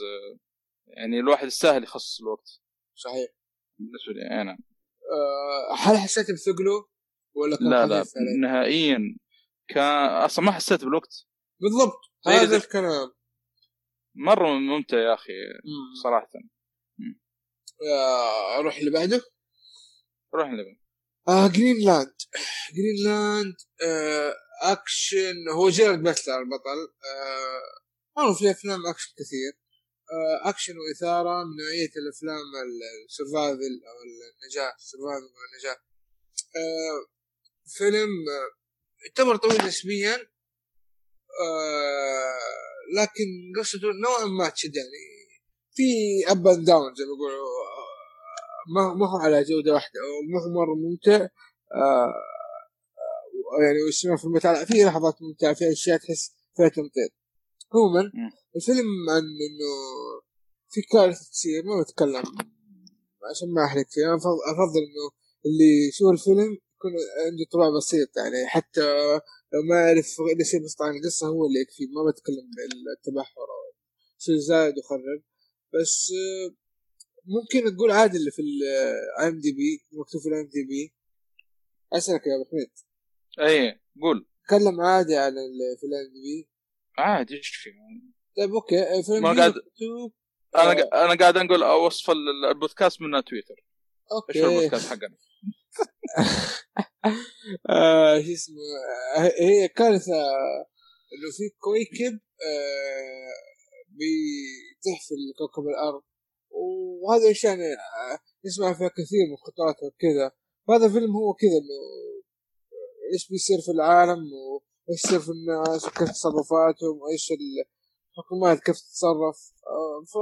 يعني الواحد يستاهل يخصص الوقت. صحيح. بالنسبة لي أي نعم. آه، هل حسيت بثقله؟ ولا كان لا لا نهائيا كان أصلا ما حسيت بالوقت. بالضبط. هذا الكلام. مرة ممتع يا أخي صراحة. أروح اللي بعده؟ روح اللي آه جرينلاند جرينلاند آه اكشن هو جيرد باتلر البطل. آه ما في أفلام اكشن كثير. آه اكشن وإثارة من نوعية الأفلام ال survival أو النجاة survival والنجاه آه فيلم آه، يعتبر طويل نسبيا آه لكن قصته نوعا ما تشد يعني في up and down زي ما يقولوا آه، ما ما هو على جودة واحدة ما هو مرة ممتع آه يعني واستمتاع في المتعة في لحظات ممتعة في أشياء تحس فيها تمطيط عموما. الفيلم عن إنه في كارثة تصير ما بتكلم عشان ما أحرق فيه أنا أفضل- أفضل إنه اللي يشوف الفيلم يكون عنده طبع بسيط يعني حتى لو ما يعرف اي شيء بسيط عن القصة هو اللي يكفي ما بتكلم بالتبحر أو شيء زايد وخرب. بس آه، ممكن تقول عادي اللي في الاي ام دي بي مكتوب في الاي ام دي بي أسألك يا أبو حميد. اي قول. تكلم عادي عن في ال IMDb عادي إيش في؟ طيب okay. فيلم ما دي قاعد- أنا آه. أنا قاعد أقول أوصف ال- البودكاست من تويتر إيش okay ال podcast حقنا؟ آه شو اسمه آه، هي كارثة. انه في كويكب آه بتحفل كوكب الأرض وهذا الشيء يعني نسمع فيها كثير من خطوات وكذا. فهذا الفيلم هو كذا إنه إيش بيصير في العالم وإيش يصير في الناس وكيف تصرفاتهم وإيش الحكومات كيف تتصرف. آه ف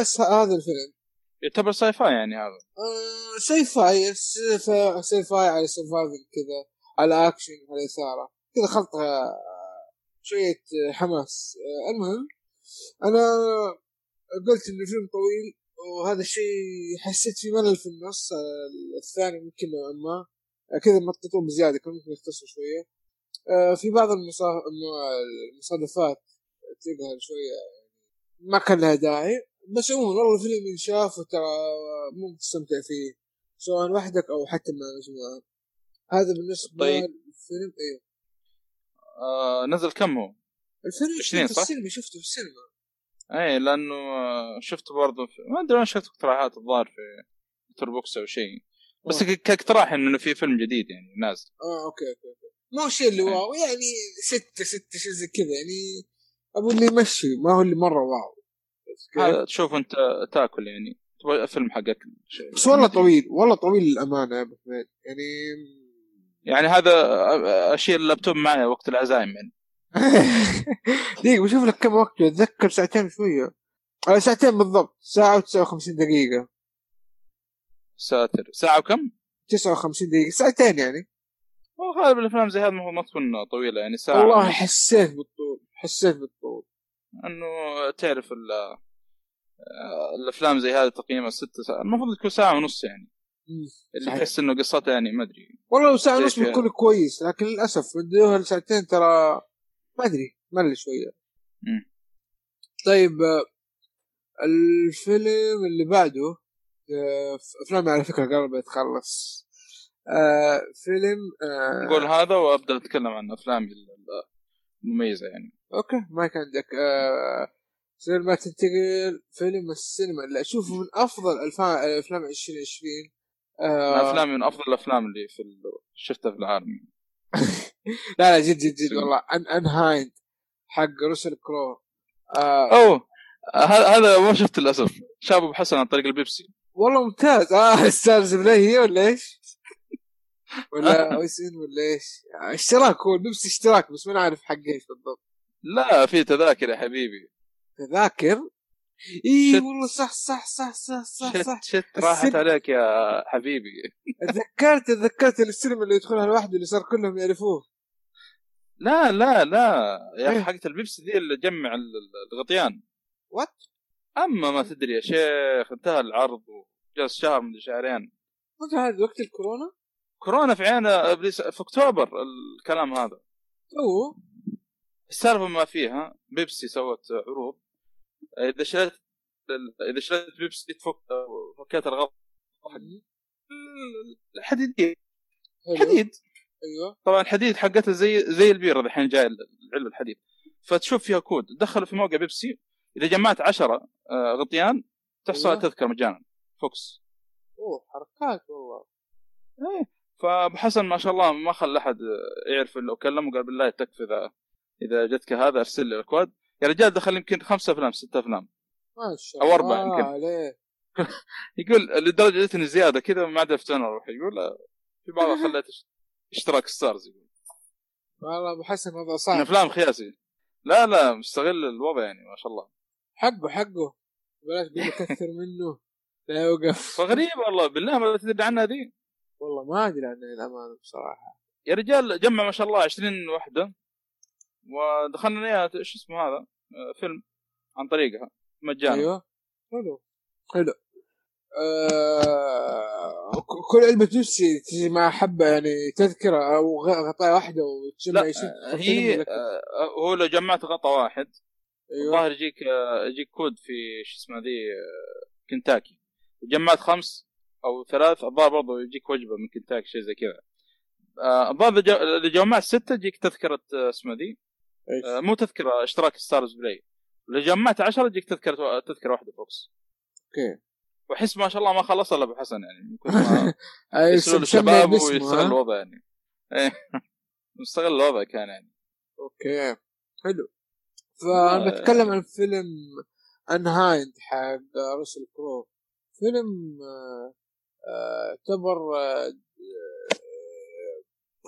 بس هذا الفيلم. يعتبر sci-fi يعني هذا. آه، sci-fi sci-fi على survival كذا على أكشن على إثارة. كذا خلطه آه، شوية آه، حماس. آه، المهم أنا قلت انه فيلم طويل وهذا الشيء حسيت في ملل في النص الثاني ممكن نوعا ما. كذا مططوه بزيادة كان ممكن يختصر شوية. في بعض المصا- الم- المصادفات تقهر شوية ما كان لها داعي. بس عموما والله الفيلم ينشاف وترى ممكن تستمتع فيه سواء وحدك أو حتى مع مجموعه هذا بالنسبة طيب. للفيلم إيه آه نزل كم هو؟ الفيلم 20 في؟ السينما شفته في السينما اي لأنه آه، شفته برضه في... ما أدري وين شفت اقتراحات الظاهر في تويتر بوكس أو شيء بس آه. كاقتراح إنه في فيلم جديد يعني نازل آه أوكي أوكي أوكي ما هو الشيء اللي واو يعني ستة ستة شيء زي كذا يعني أبو اللي يمشي ما هو اللي مرة واو تشوف انت تاكل يعني. تبغى فيلم حقك. بس والله طويل والله طويل للأمانة يا أبو حميد. يعني يعني هذا اشيل اللابتوب معي وقت العزايم يعني دقيقة بشوف لك كم وقت أتذكر ساعتين شوية. آه ساعتين بالضبط ساعة و59 دقيقة. ساتر. ساعة وكم؟ 59 دقيقة ساعتين يعني. وغالب الافلام زي هذا ما تكون طويلة يعني ساعة. والله حسيت بالطول حسيت بالطول. إنه تعرف ال- الأفلام زي هذه تقييمها ستة ساعات المفروض تكون ساعة ونص يعني. اللي. تحس إنه قصتها يعني ما أدري. والله لو ساعة ونص بيكون كويس لكن للأسف مديوها لساعتين ترى ما أدري مل شوية. مم. طيب آه، الفيلم اللي بعده آه، أفلامي على فكرة قربت تخلص آه، فيلم آه، نقول هذا وأبدأ أتكلم عن أفلامي ال- المميزة يعني. okay ما كان عندك. آه زي ما تنتقل فيلم السينما. اللي اشوفه من أفضل افلام 2020 من آه افلامي من أفضل الأفلام اللي في ال- شفتها في العالم. لا لا جد جد جد سينما. والله. Unhinged حق راسل كرو. آه اوه ه- هذا ما شفت للأسف. شاب أبو حسن عن طريق البيبسي. والله ممتاز. آه أستاذ بلهي ولا إيش؟ ولا ويسين ولا إيش؟ اشتراك هو البيبسي اشتراك بس ما نعرف حق إيش بالضبط. لا في تذاكر يا حبيبي. تذاكر إي. والله صح صح صح صح صح, شت صح. شت راحت السن- عليك يا حبيبي تذكرت تذكرت السينما اللي يدخلها لوحده اللي صار كلهم يعرفوه لا لا لا يا إيه. أخي حقت البيبسي دي اللي جمع ال- ال- الغطيان وات؟ أما ما تدري يا شيخ انتهى العرض وجلس شهر من شهرين متى هذا وقت الكورونا؟ كورونا في عين ابليس في أكتوبر الكلام هذا أوه السالفة ما فيها بيبسي سوت عروض إذا شريت إذا شريت بيبسي تفك فكيت الغطاء الحديديه حديد. أيوه. طبعا الحديد حقتها زي زي البيره الحين جاي العلبه الحديد. فتشوف فيها كود. تدخله في موقع بيبسي. إذا جمعت 10 غطيان تحصل أيوة. تذكره مجانا. فوكس. أوه حركات والله. إيه. فأبو حسن ما شاء الله ما خلى أحد يعرف إلا وكلمه وقال بالله تكفى اذا إذا جتك هذا أرسل لي الاكواد يا رجال دخل يمكن خمسة أفلام ستة أفلام. ما شاء الله أربعة يمكن. عليه يقول لدرجة جتني زيادة كذا ما عاد أفتن أروح. يقول في بعض خليت اشت- إشتراك ستارز يقول. والله أبو حسن من صعب. أفلام خياسي. لا لا مستغل الوضع يعني ما شاء الله. حقه حقه. بلاش كثر منه. لا يوقف. فغريب والله بالله ما تدري عنها ذي والله ما أدري عنه الأمانة بصراحة. يا رجال جمع ما شاء الله 20 وحدة. ودخلنا اياها شو اسمه هذا؟ فيلم عن طريقها مجانا. أيوه. حلو. حلو. آه... كل علبة نفسي تجي مع حبة يعني تذكرة أو غطاء واحدة وتجمع لا آه، هي آه، هو لو جمعت غطاء واحد أيوه. الظاهر يجيك آه، يجيك كود في شو اسمه ذي آه، كنتاكي. جمعت خمس أو ثلاث الظاهر برضه يجيك وجبة من كنتاكي شيء زي كذا. آه، الظاهر إذا جمعت ستة تجيك تذكرة آه، اسمه ذي؟ آه، مو تذكرة اشتراك ستارز بلاي. لو جمعت 10 تجيك تذكرة تذكرة واحدة فوكس. Okay. واحس ما شاء الله ما خلص إلا أبو حسن يعني من كثر ما أي يسألوا مسمى الشباب ويستغل؟ الوضع يعني. إيه. مستغل الوضع كان يعني. Okay. حلو. فانا آه. بتكلم عن فيلم Unhinged حق روسل كرو. فيلم آه، يعتبر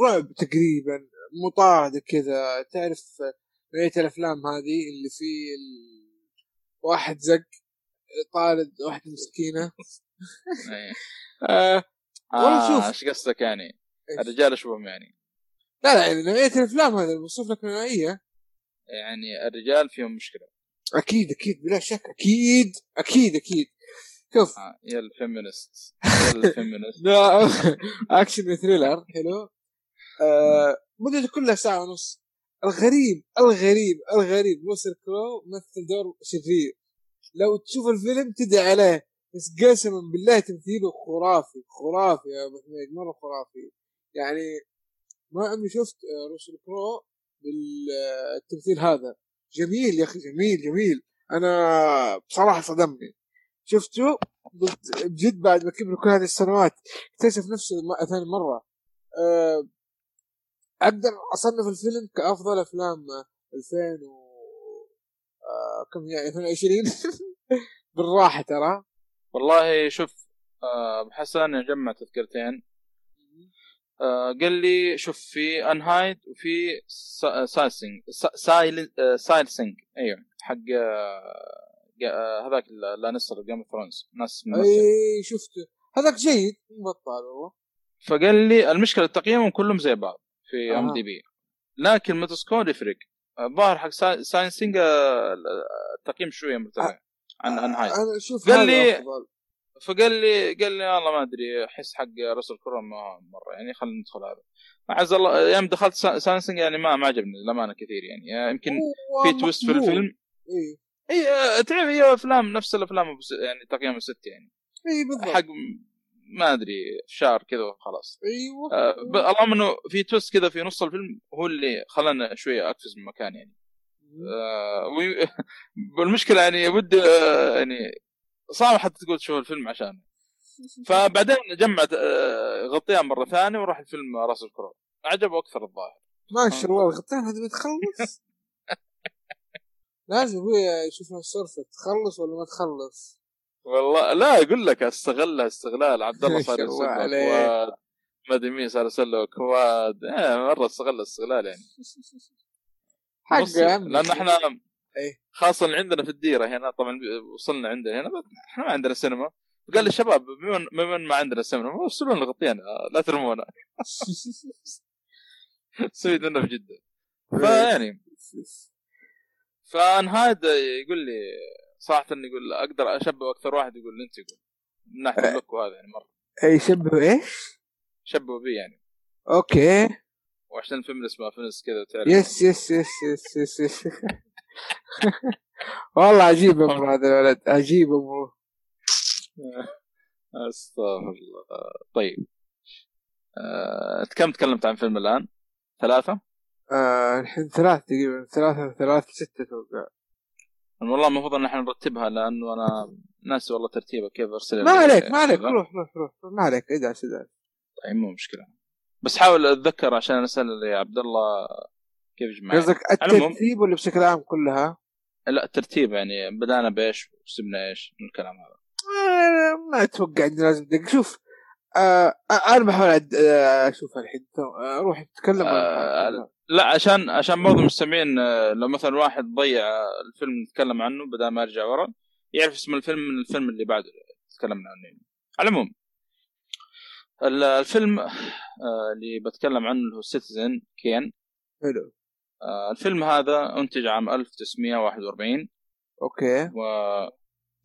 رعب تقريبا. مطاردة كذا. تعرف نوعية الأفلام هذه اللي فيه ال... واحد زق طارد واحدة مسكينة. إيه. آه والله شوف. إيش قصدك يعني؟ الرجال إيش بهم يعني. لا لا يعني نوعية الأفلام هذا بوصف لك نوعية يعني الرجال فيهم مشكلة. أكيد أكيد بلا شك. أكيد أكيد أكيد. شوف. آه يا ال feminist يا ال feminist. لا action thriller حلو. آه مدته كلها ساعة ونص. الغريب الغريب الغريب. روسل كرو مثل دور شرير. لو تشوف الفيلم تدعي عليه. بس قسما بالله تمثيله خرافي خرافي يا أبو حميد. مرة خرافي. يعني ما عمري شفت آه، روسل كرو بالتمثيل هذا. جميل يا أخي جميل جميل. أنا بصراحة صدمني. شفته بجد بعد ما كبر كل هذه السنوات اكتشف نفسه ثاني مرة. أه أقدر أصنف الفيلم كأفضل أفلام 2000 و آه، كم يعني 2020 بالراحة ترى. والله شوف آه، حسن جمع تذكرتين. آه، قال لي شوف في Unhinged وفي سا- Silencing سا- سايل آه، Silencing أيوه حق آه، هذاك Lannister Game of Thrones ناس ممثل أي شفته. هذاك جيد. مو بطال والله. فقال لي المشكلة تقييمهم كلهم زي بعض. في IMDb لكن Metascore يفرق. الظاهر حق سا- Silencing التقييم شوية مرتفع عن Unhinged أنا أشوف قال لي- فقال لي قال لي والله ما أدري أحس حق رسل كرو ما مرة. يعني خلينا ندخل هذا. عز الله يوم دخلت سا- Silencing يعني ما ما عجبني للأمانة كثير يعني, يعني يمكن في twist في. الفيلم. إي. إي آه، تعرف هي أفلام نفس الأفلام يعني تقييم ست يعني. إي بالضبط. حق ما أدري شهر كذا وخلاص. أيوه. آه، اللهم إنه في twist كذا في نص الفيلم هو اللي خلانا شوية اقفز من مكان يعني. آه، وي- والمشكلة يعني ودي آه، يعني صعب حتى تقول تشوف الفيلم عشان فبعدين جمعت آه، غطيها مرة ثانية وراح الفيلم رسل كرو. عجبه أكثر الظاهر. ما شاء الله الغطين هذه بتخلص لازم أبوي يشوف السالفه تخلص ولا ما تخلص. والله لا أقول لك استغلها استغلال عبد الله صار يرسل له ما أدري مين صار يرسل له كواد. آه مرة استغل استغلال يعني. حق لأن إحنا إيه. خاصة عندنا في الديرة هنا طبعا وصلنا عندنا هنا إحنا ما عندنا سينما. قال لي الشباب بما ما عندنا سينما؟ ارسلوا لنا غطينا لا ترمونا. سويت لنا في جدة. فيعني فانهايد يقول لي صراحة يقول أقدر أشبه أكثر واحد يقول أنت يقول. من ناحية اللوك وهذا يعني مرة. اي شبه إيش؟ شبه بي يعني. أوكي. وعشان الفيلم اسمه فينس كذا تعرف يس يس يس يس يس, يس. والله عجيب امره هذا الولد. عجيب امره أستغفر الله. طيب. آه، كم تكلمت عن فيلم الآن؟ ثلاثة؟ آه الحين ثلاث تقريبا. ثلاثة ثلاثة ستة أتوقع والله المفروض إن إحنا نرتبها لأنه أنا ناسي والله ترتيبها كيف أرسل ما عليك ما عليك روح روح روح ما عليك ادعس ادعس طيب مو مشكلة. بس حاول أتذكر عشان أسأل يا عبد الله كيف جمعنا. قصدك الترتيب ولا بشكل عام كلها؟ لا الترتيب يعني بدأنا بإيش وسبنا إيش من الكلام هذا. آه، ما أتوقع إني لازم دق شوف آه أنا بحاول آه، أشوف الحين آه، روح تتكلم آه لا عشان عشان برضه المستمعين لو مثلا واحد ضيع الفيلم نتكلم عنه بدل ما يرجع ورا يعرف اسم الفيلم من الفيلم اللي بعده تكلمنا عنه. على العموم الفيلم اللي بتكلم عنه اللي هو سيتيزن كين حلو. الفيلم هذا أنتج عام 1941 أوكي. و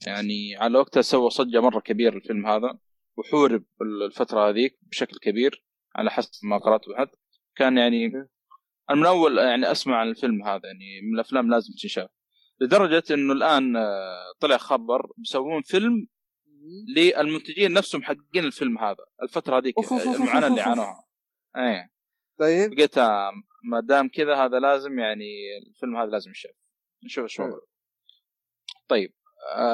يعني على وقتها سوى صجة مرة كبيرة الفيلم هذا وحورب الفترة هذيك بشكل كبير على حسب ما قرأت بحث كان يعني أنا من أول يعني أسمع عن الفيلم هذا يعني من الأفلام لازم تنشاف لدرجة إنه الآن آه، طلع خبر بيسوون فيلم للمنتجين نفسهم حقين الفيلم هذا الفترة هذيك المعاناة اللي عانوها. إيه. طيب. قلت آه، ما دام كذا هذا لازم يعني الفيلم هذا لازم يشاف نشوف إيش طيب.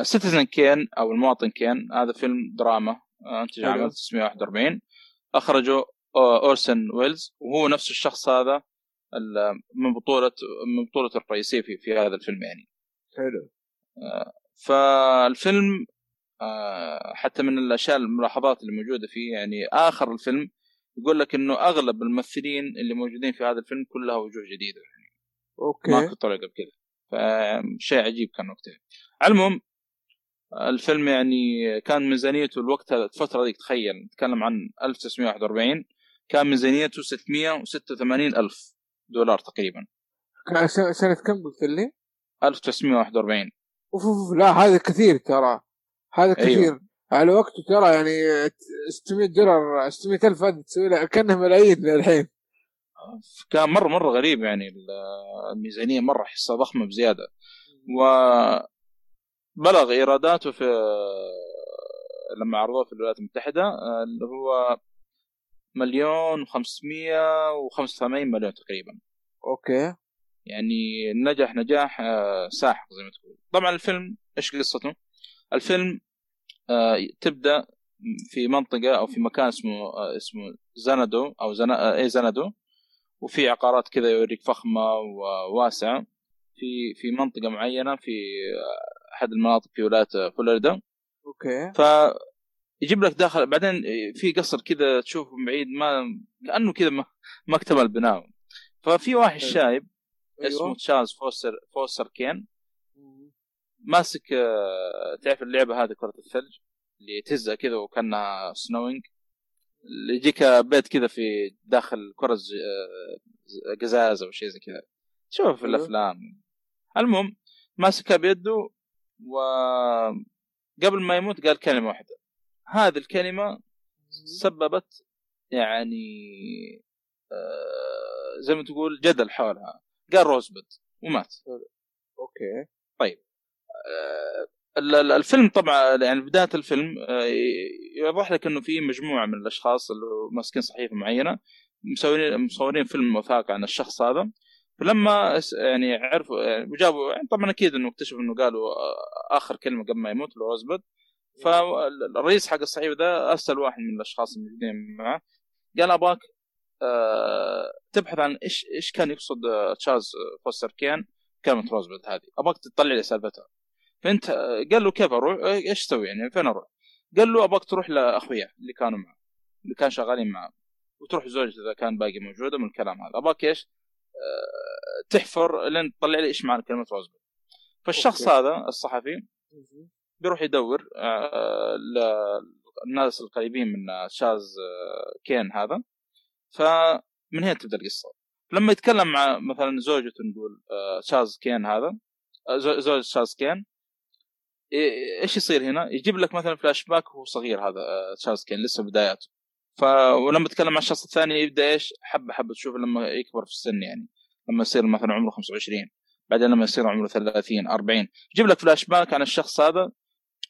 Citizen آه، Kane أو المواطن كين هذا فيلم دراما انتج عام 1941 أخرجه أورسن ويلز وهو نفس الشخص هذا. من بطوله من بطولة الرئيسية في في هذا الفيلم يعني. حلو. آه، فالفيلم آه، حتى من الأشياء الملاحظات اللي موجودة فيه يعني آخر الفيلم يقول لك إنه أغلب الممثلين اللي موجودين في هذا الفيلم كلها وجوه جديدة يعني. أوكي. ما كنت قبل كذا فشيء عجيب كان وقتها. المهم الفيلم يعني كان ميزانيته الوقت الفترة ذيك تخيل نتكلم عن 1941 كان ميزانيته 686 ألف. دولار تقريبا. سنة كم قلت لي؟ 1941 أوف أوف لا هذا كثير ترى. هذا أيوه. كثير. أيوه. على وقته ترى يعني 600 دولار 600 ألف هذه تسوي لها كأنها ملايين الحين كان مرة مرة غريب يعني الميزانية مرة احسها ضخمة بزيادة. و بلغ إيراداته في لما عرضوه في الولايات المتحدة اللي هو مليون و585 مليون تقريبا. أوكي. يعني نجح نجاح آه، ساحق زي ما تقول. طبعا الفيلم إيش قصته؟ الفيلم آه، تبدأ في منطقة أو في مكان اسمه آه، اسمه Xanadu أو زنا اي Xanadu وفي عقارات كذا يوريك فخمة وواسعه في في منطقة معينة في أحد المناطق في ولاية فلوريدا. Okay. ف يجيب لك داخل بعدين في قصر كذا تشوفه من بعيد ما كانه كذا ما, ما اكتمل بناءه ففي واحد شايب أيوة. اسمه تشارلز فوستر فوستر كين. ماسك آه، تعرف اللعبة هذه كرة الثلج؟ اللي تهزها كذا وكأنها سنوينج اللي يجيك بيت كذا في داخل كرة آه، قزاز أو شيء زي كذا. تشوفه في. الأفلام. المهم ماسكها بيده وقبل ما يموت قال كلمة واحدة. هذه الكلمة سببت يعني آه زي ما تقول جدل حولها. قال Rosebud ومات. أوكي. طيب. آه الفيلم طبعا يعني بداية الفيلم آه يوضح لك إنه في مجموعة من الأشخاص اللي ماسكين صحيفة معينة مصورين مصورين فيلم وثائقي عن الشخص هذا. فلما يعني عرفوا يعني وجابوا يعني طبعا أكيد إنه اكتشفوا إنه قالوا آخر كلمة قبل ما يموت Rosebud فالرئيس حق الصحيفه ذا أرسل واحد من الأشخاص الموجودين معه. قال ابغاك أه تبحث عن إيش إيش كان يقصد تشارلز فوستر كين كلمة Rosebud هذه. ابغاك تطلع لي سالفتها. فأنت قال له كيف أروح؟ إيش أسوي يعني؟ فين أروح؟ قال له ابغاك تروح لاخوياه اللي كانوا معه اللي كانوا شغالين معه وتروح زوجته إذا كان باقي موجودة من الكلام هذا. ابغاك إيش؟ أه تحفر لين تطلع لي إيش معنى كلمة Rosebud فالشخص أوكي. هذا الصحفي بيروح يدور آه، للناس القريبين من تشارلز آه، كين هذا. فمن هنا تبدأ القصة. لما يتكلم مع مثلا زوجته نقول آه، تشارلز كين هذا زوج تشارلز كين إيش يصير هنا؟ يجيب لك مثلا فلاش باك وهو صغير هذا تشارلز كين لسه بداياته. ف ولما تتكلم مع الشخص الثاني يبدأ إيش؟ حبة حبة تشوف لما يكبر في السن يعني. لما يصير مثلا عمره 25 بعدين لما يصير عمره 30 40 يجيب لك فلاش باك عن الشخص هذا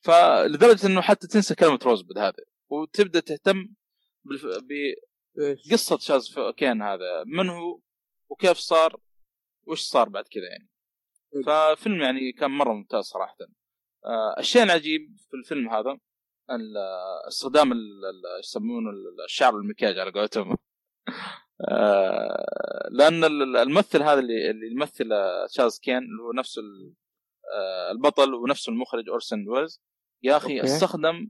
فلدرجة إنه حتى تنسى كلمة Rosebud هذه وتبدأ تهتم بقصة تشارلز كين هذا. من هو؟ وكيف صار؟ وش صار بعد كذا يعني. ففيلم يعني كان مرة ممتاز صراحة. آه، الشيء العجيب في الفيلم هذا استخدام يسمونه؟ ال- الشعر المكياج على قولتهم. آه، لأن ال- الممثل هذا اللي اللي يمثل تشارلز كين اللي هو نفسه البطل ونفسه المخرج أورسن ويلز. يا أخي أوكي. استخدم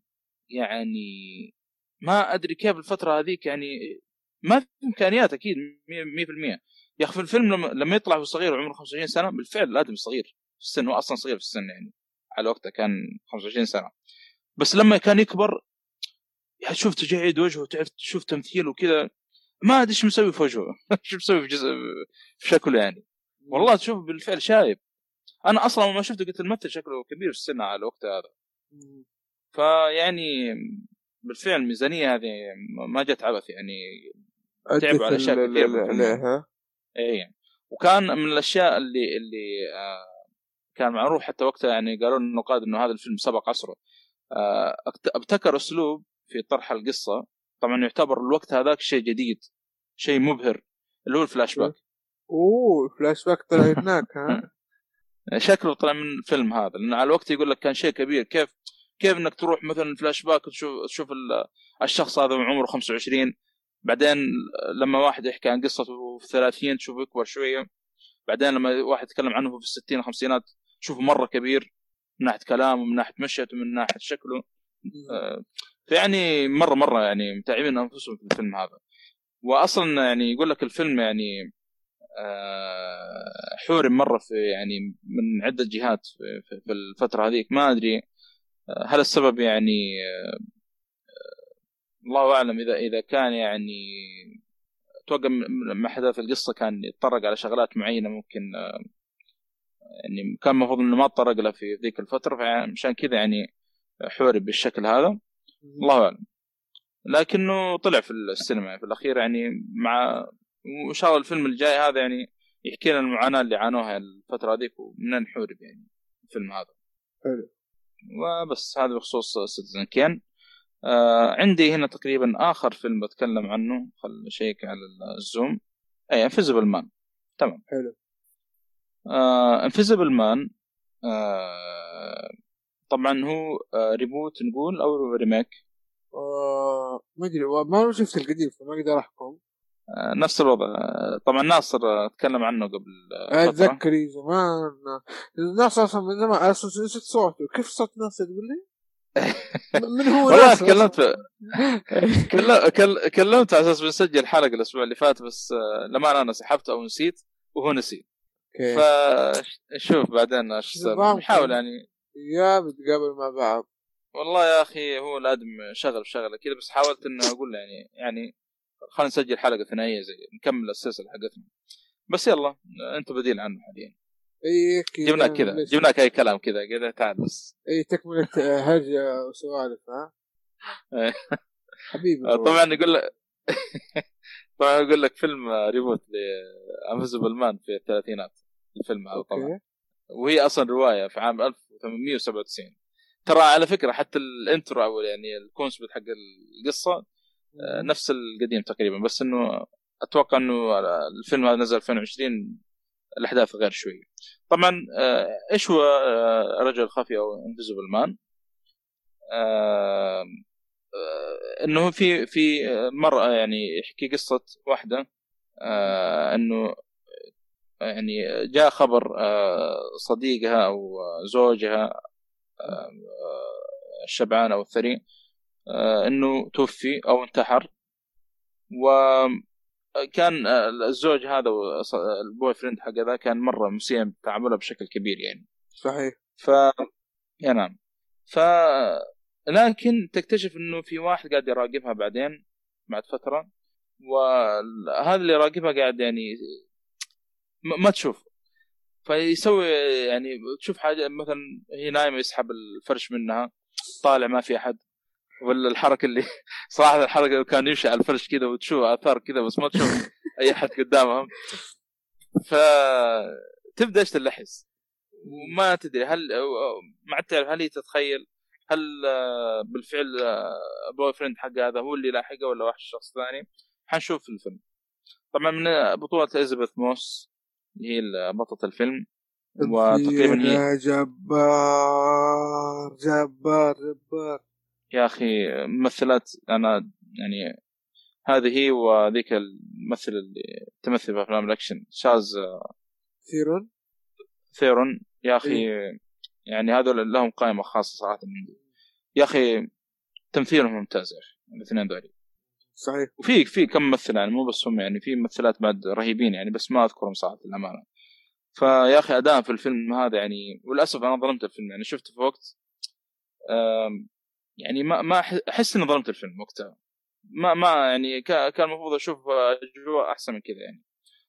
يعني ما أدري كيف الفترة هذيك يعني ما في إمكانيات أكيد 100% يا أخي في الفيلم لما, لما يطلع هو صغير وعمره 25 سنة بالفعل الآدمي صغير في السن هو أصلا صغير في السن يعني على وقته كان 25 سنة. بس لما كان يكبر يعني شوف تجاعيد وجهه وتعرف تشوف تمثيله وكذا ما أدري إيش مسوي في وجهه. شو مسوي في جزء في شكله يعني والله تشوف بالفعل شايب. أنا أصلا ما شفته قلت الممثل شكله كبير في السن على الوقت هذا. فيعني بالفعل الميزانيه هذه ما جت عبث يعني تعبوا على أشياء ال- كثير. عليها. اي وكان من الأشياء اللي اللي آه كان معروف حتى وقتها يعني قالوا النقاد إنه هذا الفيلم سبق عصره. آه ابتكر أسلوب في طرح القصة. طبعا يعتبر الوقت هذاك شيء جديد شيء مبهر اللي هو الفلاش باك. أوه فلاش باك طلع هناك ها؟ شكله طلع من الفيلم هذا لأن على الوقت يقول لك كان شيء كبير. كيف كيف إنك تروح مثلا فلاش باك تشوف ال- الشخص هذا عمره 25 بعدين لما واحد يحكي عن قصته في 30 تشوفه يكبر شوية بعدين لما واحد يتكلم عنه في الستين الخمسينات تشوفه مرة كبير من ناحية كلامه من ناحية مشيته من ناحية شكله. آه، فيعني مرة مرة يعني متعبين أنفسهم في الفيلم هذا. واصلا يعني يقول لك الفيلم يعني آه، حورم مرة في يعني من عدة جهات في- الفترة هذيك. ما أدري آه، هل السبب يعني آه، الله أعلم اذا إذا كان يعني أتوقع مع احداث القصة كان يتطرق على شغلات معينة ممكن آه، يعني كان المفروض إنه ما تطرق لها في ذيك الفترة فعشان كذا يعني حورب بالشكل هذا. الله أعلم. لكنه طلع في السينما. في الأخير يعني مع وإن شاء الله الفيلم الجاي هذا يعني يحكي لنا المعاناة اللي عانوها الفترة هذيك ومن نحورب يعني الفيلم هذا. حلو. وبس هذا بخصوص سيتيزن كين آه عندي هنا تقريبا آخر فيلم بتكلم عنه خل أشيك على ال zoom. أي Invisible Man تمام. حلو. Invisible Man آه طبعا هو آه reboot نقول أو remake آه، ما أدري ما شفت القديم فما أقدر أحكم. آه نفس الوضع. آه طبعا ناصر آه، تكلم عنه قبل آه أتذكري زمان ناصر أصلا من زمان. أصلاً نسيت صوته. كيف صوت ناصر تقول لي؟ من هو والله ناصر؟ تكلمت كل- كل- كلمت على أساس بنسجل حلقة الأسبوع اللي فات بس آه، لما أنا سحبت أو نسيت وهو نسي أوكي. فشوف بعدين إيش نحاول. يعني. يا بتقابل مع بعض. والله يا أخي هو الآدمي شغل بشغلة كذا بس حاولت إنه أقول له يعني يعني خلينا نسجل حلقة ثنائية زي نكمل السلسلة حقتنا. بس يلا انت بديل عنه حاليا. اي كذا جبناك كذا؟ جبناك اي كلام كذا كذا تعال بس. اي تكملة هرجة وسوالف ها؟ إيه. حبيبي آه، طبعا يقول لك طبعا يقول لك فيلم reboot ل Invisible Man في الثلاثينات الفيلم هذا طبعا. وهي أصلا رواية في عام 1897 ترى على فكرة حتى ال intro أو يعني ال concept حق القصة نفس القديم تقريبا بس إنه أتوقع إنه الفيلم هذا نزل 2020 الأحداث غير شوي طبعا آه، إيش هو آه، رجل خفي أو Invisible Man إنه في في مرة يعني يحكي قصة واحدة آه، إنه يعني جاء خبر آه، صديقها أو زوجها آه، الشبعان أو الثري آه، إنه توفي أو انتحر. وكان آه، الزوج هذا ال boyfriend حق ذا كان مرة مسيء بتعامله بشكل كبير يعني. صحيح. ف يا نعم. ف لكن تكتشف إنه في واحد قاعد يراقبها بعدين بعد فترة. وهذا اللي يراقبها قاعد يعني ما ما تشوف. فيسوي يعني تشوف حاجة مثلا هي نايمة يسحب الفرش منها طالع ما في أحد. ولا الحركه اللي صراحة الحركة كان يمشي على الفرش كذا وتشوف اثار كذا بس ما تشوف أي أحد قدامهم. فتبدا إيش تلحس؟ وما تدري هل ما عاد تعرف هل هي تتخيل؟ هل آه، بالفعل boyfriend حق هذا هو اللي لاحقه ولا واحد شخص ثاني؟ حنشوف في الفيلم. طبعا من بطولة إليزابيث موس اللي هي بطلة الفيلم وتقريبا هي جبار جبار جبار. يا أخي ممثلات أنا يعني هذه هي وذيك الممثل اللي تمثل في أفلام الأكشن شاز ثيرون؟ ثيرون. يا أخي يعني هذول لهم قائمة خاصة صراحة. يا أخي تمثيلهم ممتاز يا أخي الاثنين ذولي صحيح. وفي في كم ممثل يعني مو بس هم يعني في ممثلات بعد رهيبين يعني بس ما أذكرهم صراحة للأمانة. فيا أخي أداء في الفيلم هذا يعني وللأسف أنا ظلمت الفيلم يعني شفته في وقت يعني ما ما أحس إني ظلمت الفيلم وقتها. ما ما يعني كا- كان المفروض أشوف أجواء أحسن من كذا يعني.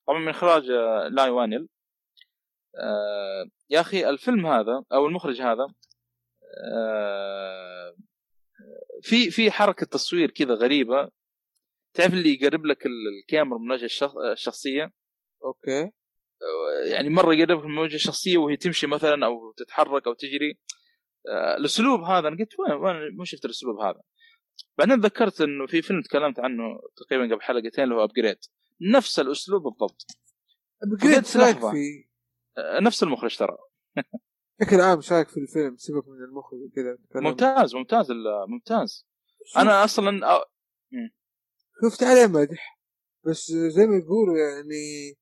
طبعا من إخراج آه، لاي وانيل. آه، يا أخي الفيلم هذا أو المخرج هذا آه، في في حركة تصوير كذا غريبة. تعرف اللي يقرب لك ال- الكاميرا من وجه الشخص- الشخصية؟ أوكي. يعني مرة يقربك من وجه الشخصية وهي تمشي مثلا أو تتحرك أو تجري. الأسلوب هذا أنا قلت وين وين؟ مو شفت الأسلوب هذا. بعدين تذكرت إنه في فيلم تكلمت عنه تقريبا قبل حلقتين اللي هو Upgrade نفس الأسلوب بالضبط. Upgrade رايك؟ آه، نفس المخرج ترى. بشكل عام إيش رايك في الفيلم سيبك من المخرج وكذا. نتكلم. ممتاز ممتاز ممتاز. أنا أصلا آه، شفت عليه مدح. بس زي ما يقولوا يعني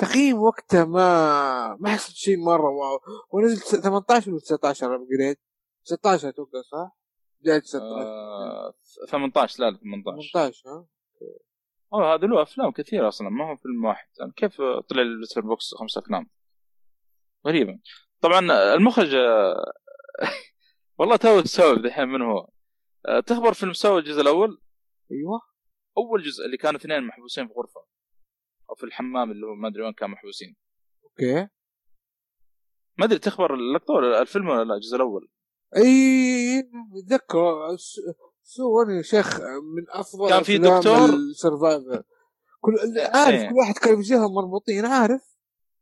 تقييم وقته ما ما حسيت شيء مرة wow ونزل 18 ولا 19 Upgrade 19 أتوقع صح؟ بداية 19 آه، 18 لا لا 18 18 ها؟ آه هذا له أفلام كثيرة أصلا ما هو فيلم واحد. يعني كيف طلع بالنسبة box خمس أفلام؟ غريبة. طبعا المخرج والله تو تسولف دحين من هو. آه، تخبر فيلم سوى الجزء الأول؟ أيوه. أول جزء اللي كانوا اثنين محبوسين في غرفة. أو في الحمام اللي هو ما أدري وين كانوا محبوسين. أوكي. ما أدري تخبر اللقطه ولا الفيلم ولا لا الجزء الأول؟ أي اتذكر Saw يا شيخ من أفضل كان في دكتور- ال survivor. كل عارف إيه. كل واحد كان في جهة مربوطين عارف؟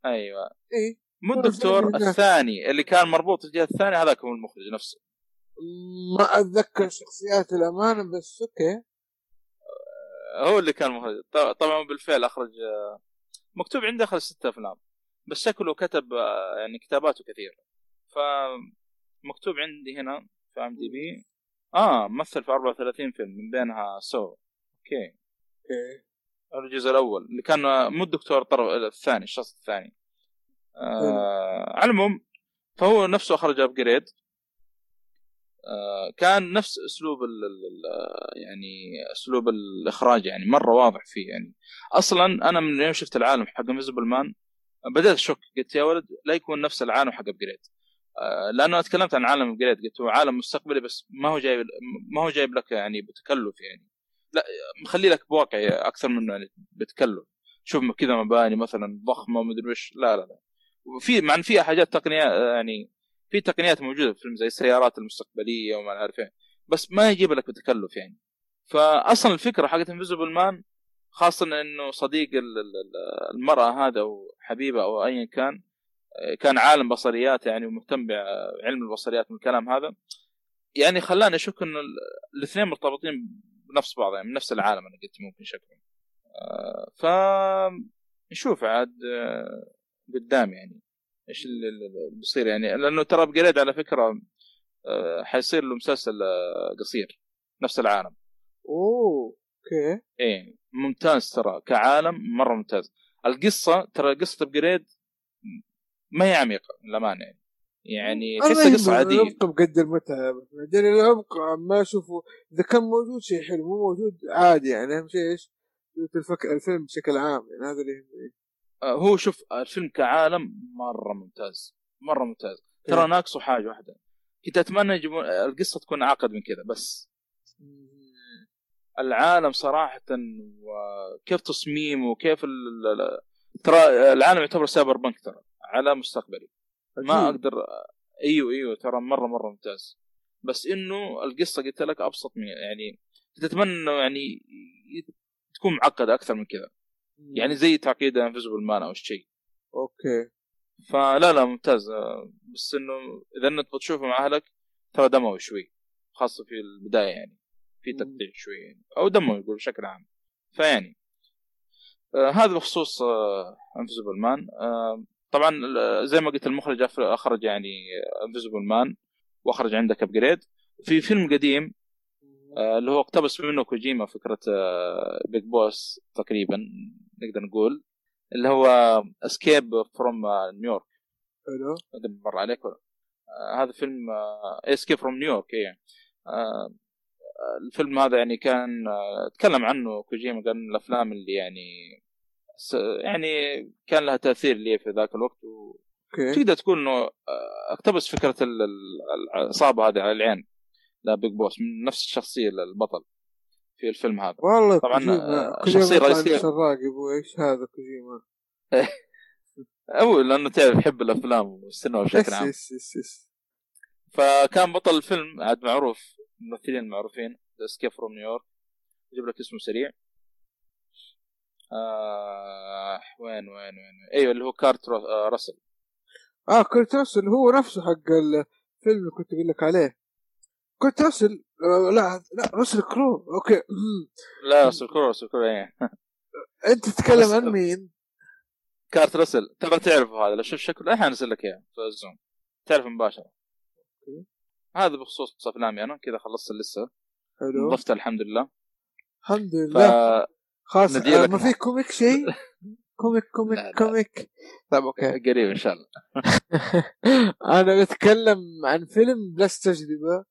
أيوه. اي مو الدكتور. الثاني اللي كان مربوط الجهة الثانية هذاك هو المخرج نفسه. ما أتذكر شخصيات الأمانة بس أوكي. هو اللي كان مخرج طبعا بالفعل أخرج آه، مكتوب عنده أخرج ستة أفلام بس شكله كتب آه، يعني كتاباته كثيرة. فمكتوب عندي هنا في IMDb آه مثل في 34 فيلم من بينها Saw. أوكي. أوكي. الجزء الأول اللي كان آه، مو الدكتور الطرف الثاني الشخص الثاني. آه على العموم فهو نفسه أخرج Upgrade كان نفس أسلوب ال ال يعني أسلوب الإخراج يعني مرة واضح فيه يعني. أصلا أنا من يوم شفت العالم حق Invisible Man بدأت أشك قلت يا ولد لا يكون نفس العالم حق Upgrade آه لأنه أنا تكلمت عن عالم Upgrade قلت هو عالم مستقبلي بس ما هو جايب ما هو جايب لك يعني بتكلف يعني. لا مخلي لك بواقعي أكثر منه يعني بتكلف. شوف كذا مباني مثلا ضخمة ومدري وش. لا لا لا. وفي مع إن فيها حاجات تقنية يعني في تقنيات موجودة في الفيلم زي السيارات المستقبلية وما إيه بس ما يجيب لك بتكلف يعني. فاصلا الفكرة حقت Invisible Man خاصة إنه صديق ال- ال- ال- المرأة هذا أو حبيبه أو ايا كان كان عالم بصريات يعني ومهتم بعلم البصريات من الكلام هذا. يعني خلاني أشك إنه ال- الاثنين مرتبطين بنفس بعض يعني من نفس العالم أنا قلت ممكن شكلهم. آه، ف نشوف عاد آه، قدام يعني. إيش اللي بيصير يعني؟ لأنه ترى Upgrade على فكرة آه، حيصير له مسلسل آه، قصير نفس العالم. أوه أوكي. إيه ممتاز ترى كعالم مرة ممتاز. القصة ترى قصة Upgrade ما هي عميقة للأمانة يعني. يعني تحسها قصة عادية. العمق بقد المتعة بعدين العمق ما أشوفه. إذا كان موجود شيء حلو مو موجود عادي يعني. أهم شيء إيش؟ الفك... الفيلم بشكل عام يعني. هذا اللي يهمني. هو شوف الفيلم كعالم مرة ممتاز. مرة ممتاز. ترى إيه. ناقصه حاجة واحدة. كنت أتمنى يجيبون القصة تكون أعقد من كذا بس. العالم صراحة وكيف تصميمه وكيف ترى العالم يعتبر cyberpunk ترى على مستقبلي. ما. أقدر إيوه إيوه ترى مره مرة ممتاز. بس إنه القصة قلت لك أبسط من يعني كنت أتمنى إنه يعني تكون معقدة أكثر من كذا. يعني زي تعقيد Invisible Man أو شيء. أوكي. فلا لا ممتاز. آه، بس إنه إذا انت بتشوفه مع أهلك ترى دموي شوي خاصة في البداية يعني في. تقطيع شوي يعني أو دموي يقول بشكل عام. فيعني آه هذا بخصوص آه Invisible Man آه طبعا زي ما قلت المخرج أخرج يعني Invisible Man وأخرج عندك Upgrade في فيلم قديم آه، اللي هو اقتبس منه كوجيما فكرة Big Boss تقريبا. نقدر نقول اللي هو Escape from New York حلو. مر عليك. ولا آه هذا فيلم Escape from New York آه الفيلم هذا يعني كان آه تكلم عنه كوجيما قال من الأفلام اللي يعني س- يعني كان لها تأثير لي في ذاك الوقت أوكي. وتقدر تقول إنه آه، اقتبس فكرة ال- ال- العصابة هذه على العين لا Big Boss من نفس الشخصية البطل. في الفيلم هذا. والله طبعاً، كوجيما آه،. سراق يا أبوي إيش هذا كوجيما؟ أو لأنه تعرف يحب الأفلام والسينما بشكل عام. yes yes yes فكان بطل الفيلم عاد معروف الممثلين المعروفين Escape from New York أجيب لك اسمه سريع. آه وين وين وين أيوه اللي هو كارت آه راسل. آه كورت راسل هو نفسه حق الفيلم اللي كنت أقول لك عليه. كورت راسل آه لا لا راسل كرو أوكي. لا راسل كرو راسل كرو إيه. أنت تتكلم عن مين؟ كارت راسل. تبغى تعرفه هذا لو شوف شكله الحين انزل لك إياه في ال Zoom. تعرف مباشرة. هذا بخصوص أفلامي أنا كذا خلصت ال list. حلو. ضفتها الحمد لله. الحمد ف لله. خلاص آه ما في comic شيء؟ comic لا، comic لا. comic. طيب أوكي. قريب إن شاء الله. أنا بتكلم عن فيلم plus تجربه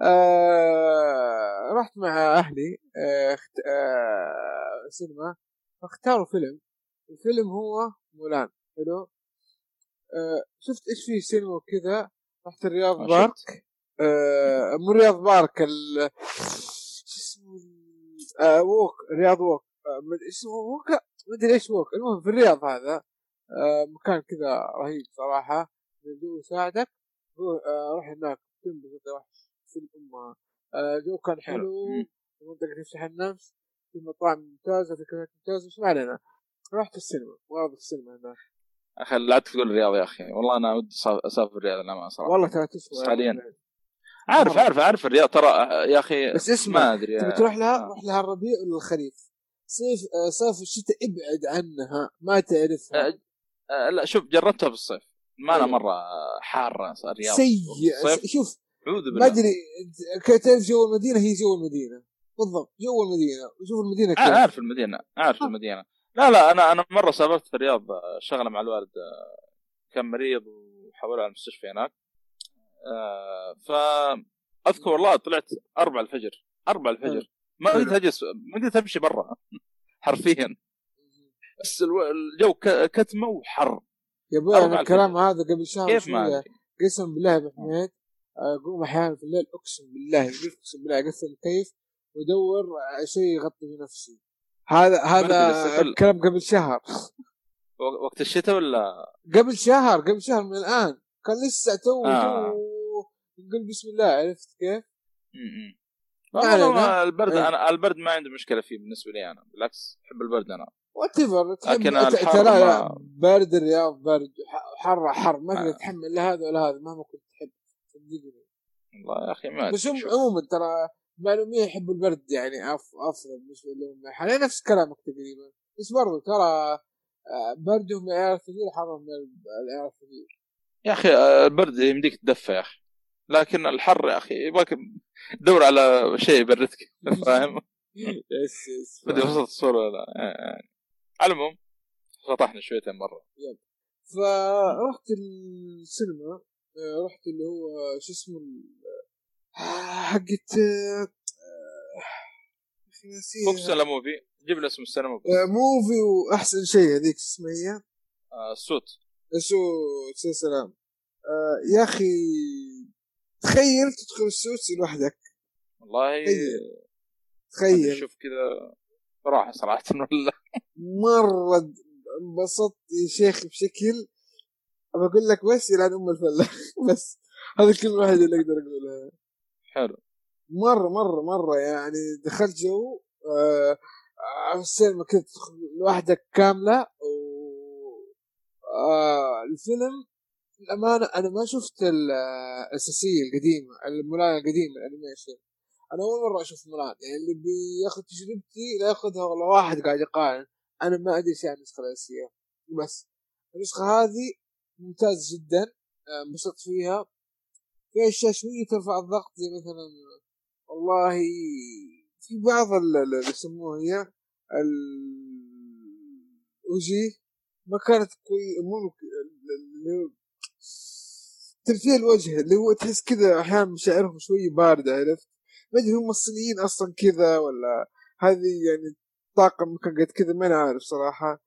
آه رحت مع أهلي آه. آه سينما فاختاروا فيلم الفيلم هو مولان حلو؟ آه شفت إيش في سينما وكذا؟ رحت الرياض ما بارك. آه مو رياض بارك ال شو اسمه آه ووك رياض ووك. آه اسمه ووك؟ لا مدري إيش ووك. المهم في الرياض هذا آه مكان كذا رهيب صراحة. جو يساعدك. روح آه روح هناك تنبسط روح في الأمة. آه جو كان حلو. مم. منطقه تفتح النفس في مطاعم ممتازة في كافيهات ممتازة. بس ما علينا. رحت السينما. في السينما هناك أخي لا تقول الرياض يا أخي. والله أنا ودي أسافر الرياض للأمانة صراحة. والله ترى تسوى. حالياً. عارف. عارف عارف الرياض. ترى يا أخي بس اسمع ما ادري تبي تروح لها؟ آه. روح لها الربيع ولا الخريف؟ صيف آه صيف الشتاء ابعد عنها. ما تعرفها. آه، آه، لا شوف جربتها في الصيف. ما أنا أيوة. مرة حارة الرياض سيء شوف اعوذ ما بالله ادري ك- تعرف جو المدينة؟ هي جو المدينة. بالضبط جو المدينة. وشوف المدينة كيف. عارف المدينة عارف آه. المدينة. لا لا أنا أنا مرة سافرت في الرياض شغلة مع الوالد آه، كان مريض وحولوه على المستشفى هناك. آه، فاذكر والله طلعت أربعة الفجر أربعة الفجر. ما. قدرت أجلس ما قدرت أمشي برا حرفيا. بس الجو كتمة وحر. يا أبوي. الكلام هذا قبل شهر كيف ما. قسم بالله يا ابو حميد أقوم أحيانا في الليل أقسم بالله أقسم بالله اقفل الكيف وأدور شيء يغطي في نفسي هذا هذا الكلام قبل شهر وقت الشتاء ولا قبل شهر قبل شهر من الآن كان لسه تو آه. نقول بسم الله عرفت كيف؟ والله البرد إيه. أنا البرد ما عندي مشكلة فيه بالنسبة لي أنا بالعكس أحب البرد أنا whatever لكن ترى لا برد الرياض برد حر حر ما تقدر. تتحمل لا هذا ولا هذا مهما كنت صدقني والله يا أخي ما بس هم. عموما ترى معلومية يحبوا البرد يعني أف أفضل بالنسبة لهم. حاليا نفس كلامك تقريبا بس برضو ترى آه، بردهم العيار الثقيل حرهم العيار الثقيل. يا أخي آه، البرد يمديك تدفى يا أخي. لكن الحر يا أخي يبغاك تدور على شيء يبردك فاهم؟ yes yes بدي وصلت الصورة ولا لا يعني. على العموم شطحنا شويتين مره فرحت السينما. رحت اللي هو شو اسمه آه، حقت آه، آه، يا أخي ناسيها. فوكس ولا موفي جيب لي اسم السينما بس. آه، موفي وأحسن شيء هذيك شو اسمها هي آه، ال suite شو سي سلام آه يا أخي تخيل تدخل السوتسي لوحدك والله تخيل. تخيل شوف كذا راحه صراحة ولا مرة انبسطت يا شيخ بشكل بقول لك بس يلعن أم الفله بس. هذه الكلمة الوحيده اللي أقدر اقولها حلو. مرة مرة مرة يعني دخلت جو آه آه، السينما تدخل لوحدك كاملة و آه الفيلم الأمانة أنا ما شفت ال- الأساسية القديمة المولان القديمة الأنيميشن. أنا أول مرة أشوف مولان يعني اللي بياخذ تجربتي لا ياخذها والله واحد قاعد يقارن. أنا ما أدري شيء عن النسخة الأساسية. بس. النسخة هذه ممتاز جدا. آه، انبسطت فيها. في أشياء شوية ترفع الضغط زي مثلا والله في بعض ال- ال- اللي يسموها هي الوجيه ما كانت قوية مو تمثيل الوجه اللي هو تحس كذا أحيانا مشاعرهم شوي باردة عرفت؟ ما أدري هم الصينيين أصلا كذا ولا هذه يعني طاقم كان قد كذا ما أنا عارف صراحة.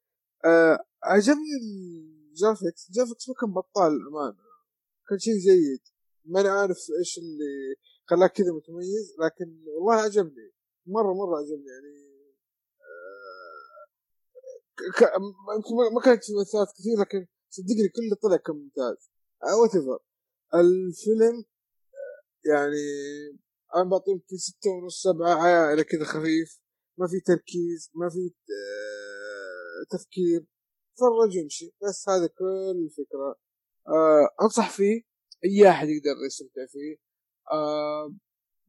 آه عجبني ال graphics ال graphics ما كان بطال الامانه كان شيء جيد. ما أنا عارف إيش اللي خلاك كذا متميز لكن والله عجبني. مرة مرة عجبني يعني آه، يمكن ما- ما كانت في ممثلات كثير لكن صدقني كل اللي طلع كان ممتاز. وات الفيلم آه، يعني أنا بعطيه يمكن ستة ونص سبعة عائلة كذا خفيف. ما في تركيز ما في آه، تفكير. تفرج وامشي بس هذا كل الفكرة. آه أنصح فيه. أي أحد يقدر يستمتع فيه. آه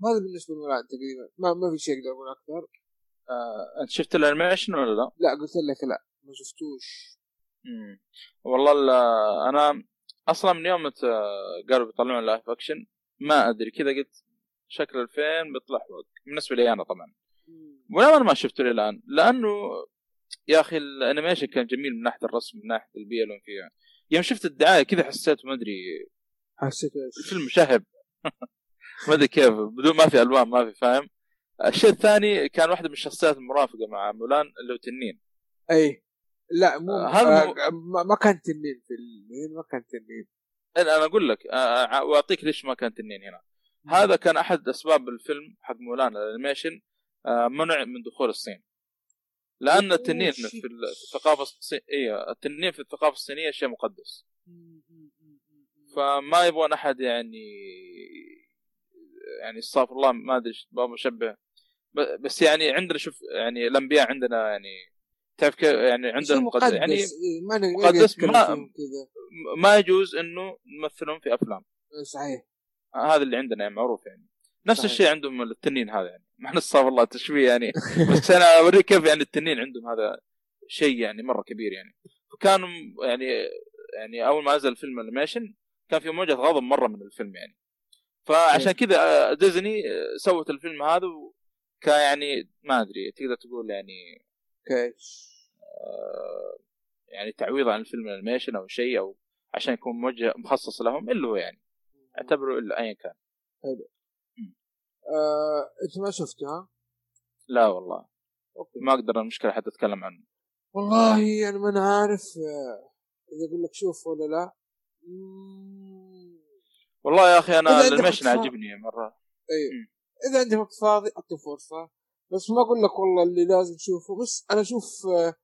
هذا بالنسبة لمولان تقريبا. ما, ما في شيء أقدر أقول أكثر. آه، أنت شفت ال animation ولا لا؟ لا قلت لك لا. ما شفتوش. والله ال- أنا أصلا من يوم قالوا بيطلعون live action ما أدري. كذا قلت شكل الفيلم بيطلع حوق بالنسبة لي أنا طبعا. ولا أنا ما شفته إلى الان لأنه يا أخي ال animation كان جميل من ناحية الرسم من ناحية البيئة اللي فيها. يوم شفت الدعاية كذا حسيت ما أدري حسيت إيش؟ الفيلم مشهب ما أدري كيف بدون ما في ألوان ما في فاهم؟ الشيء الثاني كان واحدة من الشخصيات المرافقة مع مولان اللي هو تنين. أي. لا مو آه، هذا مو- آه ما كان تنين في ال- ما كان تنين. أنا أقول لك آه، آه، وأعطيك ليش ما كان تنين هنا. هذا كان أحد أسباب الفيلم حق مولان الأنيميشن آه، منع من دخول الصين. لأن التنين في ال- في الثقافة الصينيه أيوه التنين في الثقافة الصينية شيء مقدس. فما يبغون أحد يعني يعني استغفر الله ما أدري بابا مشبه. بس يعني عندنا شوف يعني الأنبياء عندنا يعني تعرف كيف؟ يعني عندنا مقدس. يعني إيه، ما مقدس ما- ما يجوز إنه نمثلهم في أفلام. إيه، صحيح. هذا اللي عندنا يعني معروف يعني. نفس صحيح. الشيء عندهم التنين هذا يعني. ما استغفر الله تشبيه يعني. بس أنا أوريك كيف يعني التنين عندهم هذا شيء يعني مرة كبير يعني. فكانوا يعني يعني أول ما نزل فيلم animation كان في موجة غضب مرة من الفيلم يعني. فعشان كذا آه، ديزني سوت الفيلم هذا كان يعني ما أدري تقدر تقول يعني okay آه، يعني تعويض عن الفيلم ال animation أو شيء أو عشان يكون موجة مخصص لهم اللي هو يعني. أعتبره إلا ايا كان. آه، انت ما شفتها لا والله. أوكي. ما أقدر المشكلة حتى أتكلم عنه. والله أنا ما أنا عارف آه، إذا أقول لك شوف ولا لا. مم، والله يا أخي أنا اطفال- عاجبني مرة. أيوه مم. إذا عندك وقت فاضي اعطي فرصة. بس ما أقول لك والله اللي لازم تشوفه. بس أنا أشوف آه،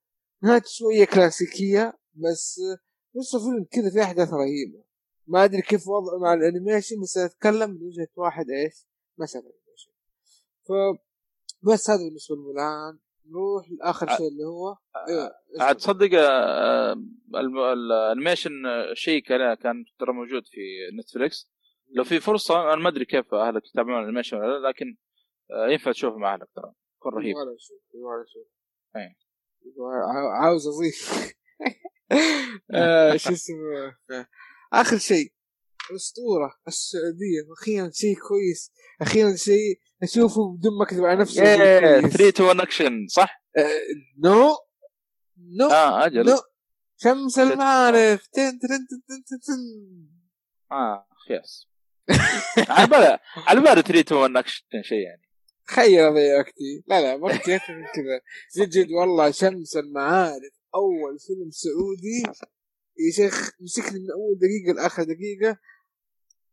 نهايته شوية كلاسيكية. بس آه، لسه فيلم كذا فيه أحداث رهيبة. ما أدري كيف وضعه مع ال animation بس أتكلم من وجهة واحد إيش؟ ال animation ف بس هذا بالنسبة لمولان. نروح لآخر شيء اللي هو أيوه عاد تصدق آه، ال animation آه، شيء كان كان ترى موجود في نتفليكس. لو في فرصة أنا ما أدري كيف أهلك يتابعون ال animation ولا لا لكن آه، ينفع تشوفه مع أهلك ترى. يكون رهيب. عاوز أضيف. شو اسمه آخر شيء. الأسطورة السعودية. أخيرا شيء كويس. أخيرا شيء أشوفه بدون ما أكذب على نفسي. ياه كويس. 3 two 1 اكشن صح؟ آه، no no آه أجل no شمس المعارف. تن تن تن تن تن. آه خياس. على بالي على بالي 3 two 1 اكشن شيء يعني. تخيل اضيع وقتي لا لا وقتي أكثر من كذا. جد جد والله شمس المعارف. أول فيلم سعودي. يا شيخ مسكني من أول دقيقة لآخر دقيقة.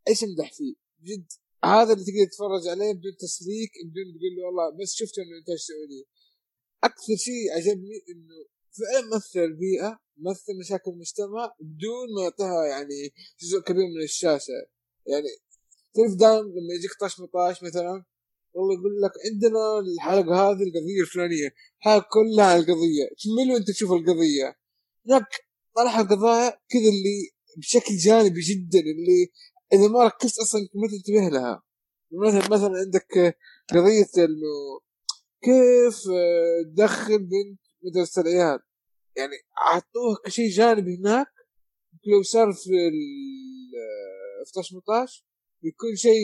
إيش امدح فيه؟ جد هذا اللي تقدر تتفرج عليه بدون تسليك بدون تقول له والله بس شفته من إنتاج سعودي. أكثر شيء عجبني إنه فعلا مثل البيئه مثل مشاكل المجتمع بدون ما يعطيها يعني جزء كبير من الشاشة. يعني تعرف دائما لما يجيك طاش مطاش مثلا والله يقول لك عندنا الحلقة هذه القضية الفلانية. الحلقة كلها عن القضية. تمل وانت تشوف القضية. لك طلع القضايا كذا اللي بشكل جانبي جدا اللي إذا ما ركزت أصلا ما تنتبه لها. مثلا مثلا عندك قضية إنه كيف آه، تدخل بنت مدرسة العيال. يعني حطوها كشيء جانبي هناك لو صار في ال 16 18 بيكون شيء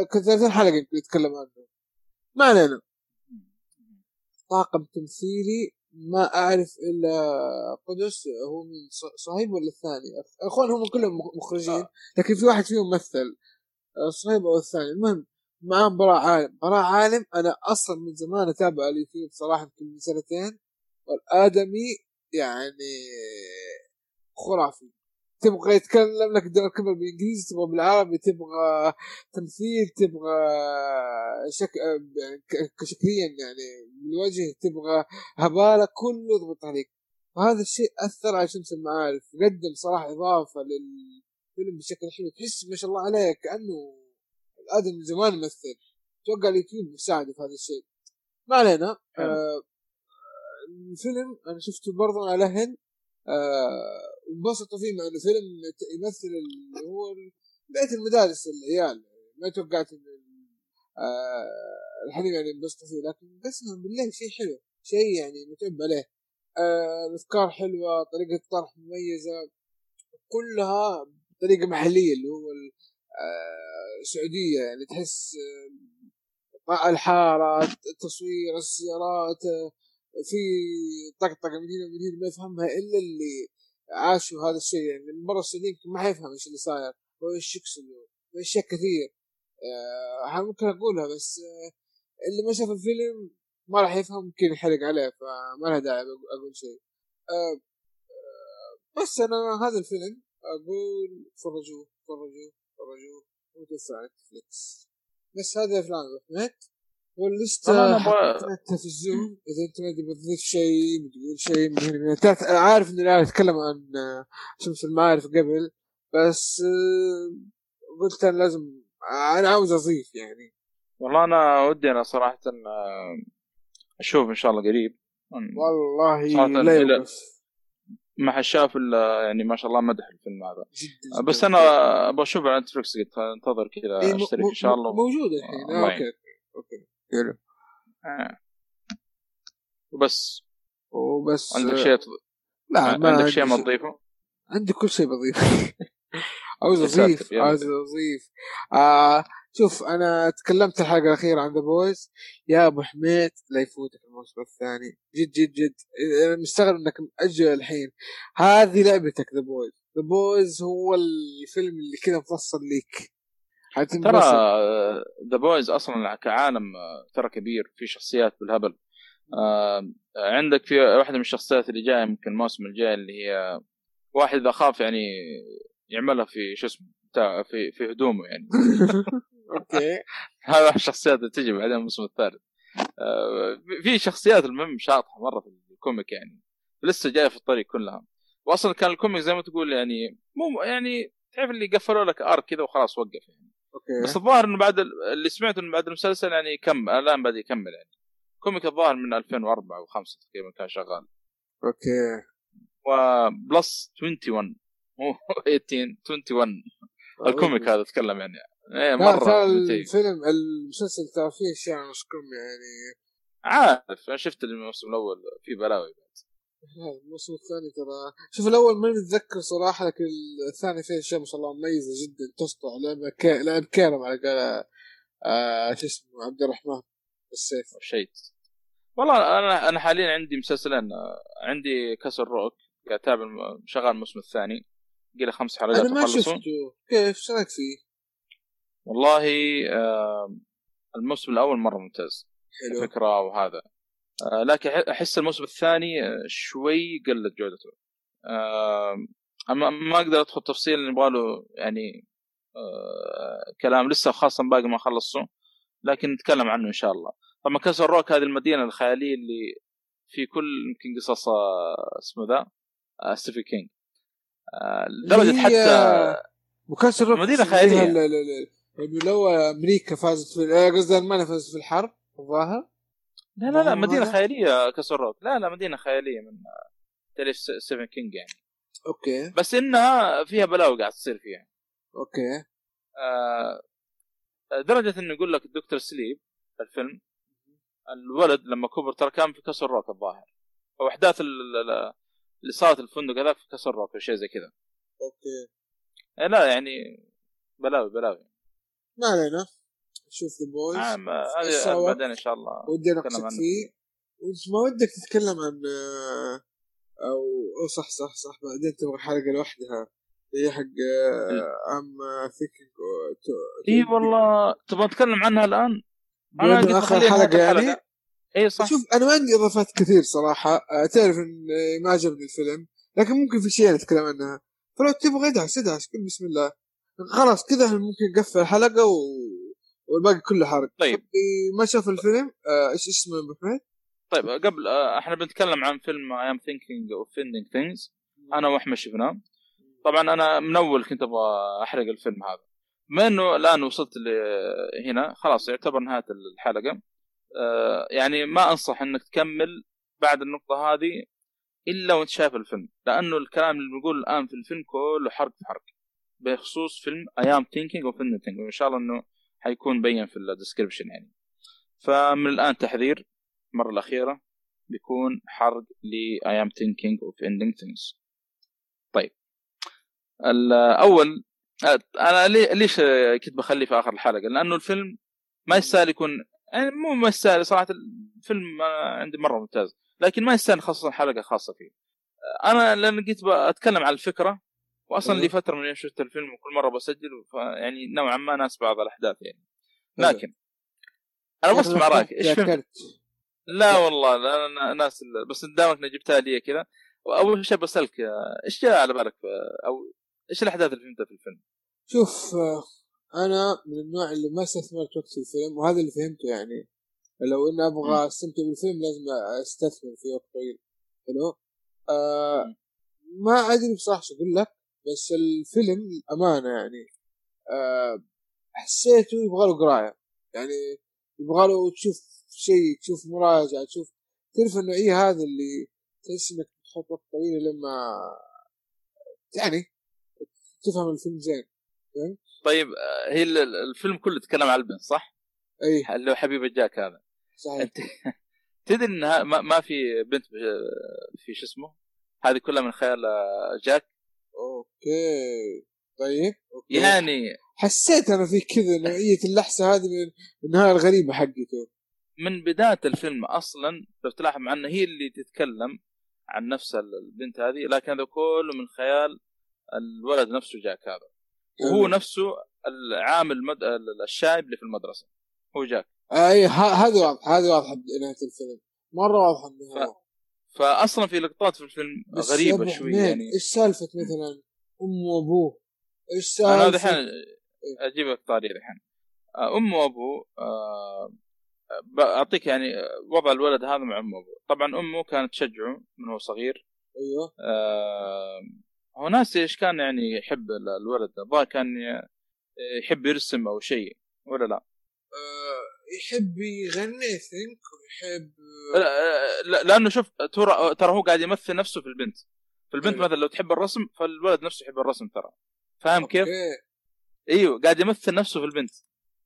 آه، كنت 30 حلقة يتكلم عنه. ما علينا. طاقم تمثيلي ما أعرف إلا قدس هو من صهيب ولا الثاني؟ اخوان هم كلهم مخرجين آه. لكن في واحد فيهم مثل آه، صهيب أو الثاني. المهم معاه براء عالم براء عالم أنا أصلا من زمان أتابع اليوتيوب صراحة يمكن من سنتين والآدمي يعني خرافي. تبغى يتكلم لك دور كبر بالإنجليزي تبغى بالعربي تبغى تمثيل تبغى شك... كشكليا يعني بالوجه تبغى هبالة كله يضبط عليك. وهذا الشيء أثر على شمس المعارف قدم صراحة إضافة للفيلم بشكل حلو. تحس ما شاء الله عليه كأنه الادم من زمان يمثل. أتوقع اليوتيوب مساعده في هذا الشيء. ما علينا. آه الفيلم أنا شفته برضه على آه انبسطوا فيه مع انه فيلم يمثل اللي هو بيت المدارس العيال ما توقعت انه آه الحليم يعني ينبسطوا فيه لكن قسما بالله شيء حلو شيء يعني متعب عليه. آه الأفكار حلوة طريقة طرح مميزة كلها بطريقة محلية اللي هو آه السعوديه يعني تحس آه الحارة التصوير السيارات آه في طقطقة من هنا ومن هنا ما يفهمها إلا اللي عاشوا هذا الشيء. يعني من السعودية يمكن ما حيفهم إيش اللي صاير وايش يقصدوا أشياء كثير. آه ممكن أقولها بس آه اللي ما شاف الفيلم ما راح يفهم ممكن يحرق عليه فما له داعي أقول شيء. آه آه بس أنا هذا الفيلم أقول فرجوه فرجوه فرجوه. وتوفى على نتفلكس بس هذه افلام احمد واللستة الزوم. إذا أنت ما بتضيف شيء بتقول شيء من عارف إني أنا أتكلم عن شمس المعارف قبل بس آه، قلت أنا لازم أنا عاوز أضيف يعني. والله أنا ودي أنا صراحة آه، أشوف إن شاء الله قريب. والله لا يوقف. ما حد شاف الا يعني ما شاء الله مدح الفيلم هذا. جدا بس أنا أبغى على نتفلكس قلت أنتظر كذا أشترك إن شاء الله. موجود الحين. آه okay okay. حلو آه. وبس. وبس. عندك شيء لا ما عندك شيء ما تضيفه؟ عندي كل شيء بضيفه. عاوز أضيف عاوز أضيف. آه شوف أنا تكلمت الحلقة الأخيرة عن The Boys يا أبو حميد لا يفوتك الموسم الثاني. جد جد جد. أنا مستغرب إنك مأجل الحين. هذه لعبتك The Boys The Boys هو الفيلم اللي كذا مفصل ليك. ترى The Boys أصلا كعالم ترى كبير في شخصيات بالهبل. آه عندك في واحدة من الشخصيات اللي جاية يمكن الموسم الجاي اللي هي واحد إذا خاف يعني يعملها في شو اسمه في في هدومه يعني. okay. هذا الشخصيات اللي تجي بعدين الموسم الثالث. آه في شخصيات المهم شاطحة مرة في ال comic يعني. لسه جاية في الطريق كلها. واصلا كان ال comic زي ما تقول يعني مو يعني تعرف اللي قفلوا لك arc كذا وخلاص وقف يعني. okay. بس الظاهر إنه بعد اللي سمعته إنه بعد المسلسل يعني يكمل الآن بدا يكمل يعني. comic الظاهر من 2004 أو 5 تقريبا كان شغال. okay. و plus 21 مو 18 21 ال comic هذا اتكلم يعني. إيه مرة الفيلم المسلسل ترى فيه اشياء كم يعني. عارف أنا شفت الموسم الأول في بلاوي الموسم الثاني ترى. شوف الأول ما نتذكر صراحة لكن الثاني فيه أشياء ما شاء الله مميزة جدا تسطع لعبة كي... لعب كيرم على قال آه... شو اسمه عبد الرحمن السيف شيء. والله أنا أنا حاليا عندي مسلسلين عندي كسر روك قاعد أتابع شغال الموسم الثاني. قلي خمس حلقات أنا ما شفته. كيف؟ إيش رأيك فيه؟ والله آه الموسم الأول مرة ممتاز. حلو. الفكرة وهذا. آه لكن أحس الموسم الثاني آه، شوي قلت جودته آه أما ما أقدر أدخل تفصيل يبغى له يعني آه كلام لسه خاصه باقي ما خلصه لكن نتكلم عنه إن شاء الله. طبعا كسر روك هذه المدينة الخيالية اللي في كل يمكن قصص آه، اسمه ذا آه ستيفن كينج آه لدرجة حتى كاسل روك مدينه خيالية. لو أمريكا فازت في آه، قصدي ألمانيا فازت في الحرب الظاهر. لا لا لا مدينة خيالية. كاسل روك لا لا مدينة خيالية من تاليف ستيفن كينج يعني. okay. بس إنها فيها بلاوي قاعد تصير فيها. okay. آه درجة إنه يقول لك ال Doctor Sleep الفيلم الولد لما كبر ترى كان في كاسل روك الظاهر. أو أحداث اللي صارت الفندق هذاك في كاسل روك شيء زي كذا. okay. إيه لا يعني بلاوي بلاوي. ما علينا. نشوف The Boys آه، هذه. بعدين إن شاء الله ودي اناقشك. فيه. ما ودك تتكلم عن آه، أو أو صح صح صح. بعدين تبغى حلقة لوحدها. هي حق I'm thinking إي والله. تبغى نتكلم عنها الآن؟ أنا قلت آخر حلقة. يعني؟ إي صح. شوف أنا ما عندي إضافات كثير صراحة. آه، تعرف إن آه، ما عجبني الفيلم. لكن ممكن في شيء نتكلم عنها. فلو تبغى ادعس ادعس. قل بسم الله. خلاص كذا ممكن نقفل الحلقة و... والباقي كله حرق. طيب. اللي ما شاف الفيلم آه، إيش اسمه أبو حميد؟ طيب قبل آه، إحنا بنتكلم عن فيلم I'm Thinking of Ending Things أنا وأحمد شفناه. طبعا أنا من أول كنت أبغى أحرق الفيلم هذا. بما إنه الآن وصلت هنا خلاص يعتبر نهاية الحلقة. آه، يعني ما أنصح إنك تكمل بعد النقطة هذه إلا وأنت شايف الفيلم. لأنه الكلام اللي بنقوله الآن في الفيلم كله حرق في حرق. بخصوص فيلم I'm Thinking of وإن شاء الله إنه حيكون مبين في ال description يعني. فمن الآن تحذير المرة الأخيرة بيكون حرق ل I am thinking of ending things. طيب. الأول أنا لي- ليش كنت بخليه في آخر الحلقة؟ لأنه الفيلم ما يستاهل يكون يعني مو ما يستاهل صراحة الفيلم عندي مرة ممتاز لكن ما يستاهل خاصه حلقة خاصة فيه. أنا لأن قلت بتكلم عن الفكرة واصلا. لي فترة من يوم شفت الفيلم وكل مرة بسجل يعني نوعا ما ناس بعض الأحداث يعني. لكن أنا بسمع رأيك. إيش فهمت لا والله لا لا ناس ال- بس دامك جبتها لي كذا. اول شيء بسالك إيش جاء على بالك؟ أو إيش الأحداث اللي فهمتها في الفيلم؟ شوف أنا من النوع اللي ما استثمرت وقت في الفيلم وهذا اللي فهمته يعني. لو إني أبغى أستمتع بالفيلم لازم أستثمر فيه وقت طويل حلو آه. ما أدري بصراحة شو أقول لك. بس الفيلم امانه يعني آه حسيته يبغى له قراية. يعني يبغى له تشوف شيء تشوف مراجعة تشوف تعرف النوعيه هذه اللي تحس إنك تحط وقت طويل لما يعني تفهم الفيلم زين. طيب آه، هي ال- ال- الفيلم كله تكلم عن البنت صح؟ إي. اللي هو حبيب جاك هذا. صحيح. أنت تدري ان ها- ما, ما في بنت ب- في شو اسمه؟ هذه كلها من خيال آه، جاك. أوكي. طيب أوكي. يعني حسيت أنا في كذا نوعية اللحسة هذه من النهاية الغريبة حقته. من بداية الفيلم أصلا لو تلاحظ مع إنه هي اللي تتكلم عن نفس ال- البنت هذه لكن هذا كله من خيال الولد نفسه جاك هذا. وهو. نفسه العامل المد... الشايب اللي في المدرسة. هو جاك. أي ه- هذه واضحه هذه واضحه بنهاية الفيلم. مرة واضحه النهايه فاصلا في لقطات في الفيلم غريبة شوي يعني. إيش سالفة مثلا؟ امه وابوه إيش أنا سالفة؟ دحين أجيب لك طاري دحين آه، امه وابوه آه، بعطيك يعني وضع الولد هذا مع امه وابوه طبعا أمه كانت تشجعه من هو صغير. أيوه. آه، هو ناس إيش كان يعني يحب ال- الولد الظاهر كان يحب يرسم أو شيء ولا لا؟ آه يحب يغني ثينك ويحب لا- لا- لأنه شوف ترى ترى هو قاعد يمثل نفسه في البنت في البنت أيوة. مثلا لو تحب الرسم فالولد نفسه يحب الرسم ترى فاهم كيف؟ إيوه قاعد يمثل نفسه في البنت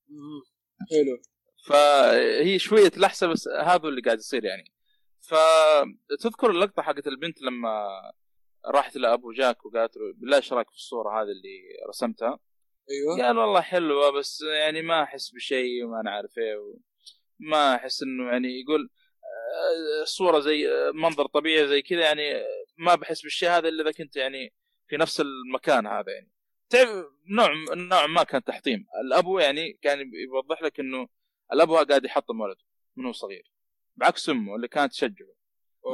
مم. حلو فهي شوية لحسة بس هذا اللي قاعد يصير يعني فتذكر اللقطة حقت البنت لما راحت لأبو جاك وقالت له بالله إيش رأيك في الصورة هذه اللي رسمتها؟ أيوه. قال والله حلوة بس يعني ما أحس بشيء وما أنا عارف إيه ما أحس إنه يعني يقول آه، صورة زي منظر طبيعي زي كذا يعني ما بحس بالشيء هذا إلا إذا كنت يعني في نفس المكان هذا يعني. تعرف نوع نوع ما كان تحطيم. الأبو يعني كان يوضح لك إنه الأبو قاعد يحطم ولده من هو صغير بعكس أمه اللي كانت تشجعه.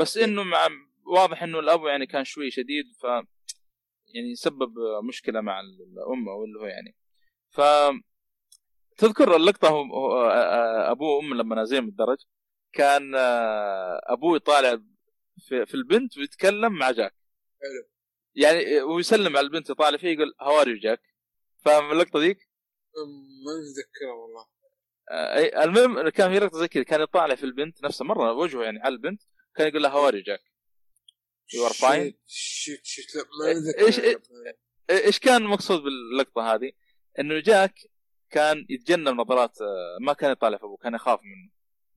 بس. إنه مع واضح إنه الأبو يعني كان شوي شديد ف يعني سبب مشكلة مع الام أو اللي هو يعني. ف تذكر اللقطة هو أبوه وام لما نازلين من الدرج كان أبوه يطالع في, البنت ويتكلم مع جاك. حلو. يعني ويسلم على البنت يطالع فيه يقول هواري جاك؟ فاهم اللقطة ذيك؟ ما نتذكرها والله. المهم كان في لقطة زي كذا كان يطالع في البنت نفسه مرة وجهه يعني على البنت كان يقول لها هواري جاك؟ لا ما إيش- نتذكر إيش كان المقصود باللقطة هذه؟ إنه جاك كان يتجنب نظرات آه، ما كان يطالع في أبوه كان يخاف منه.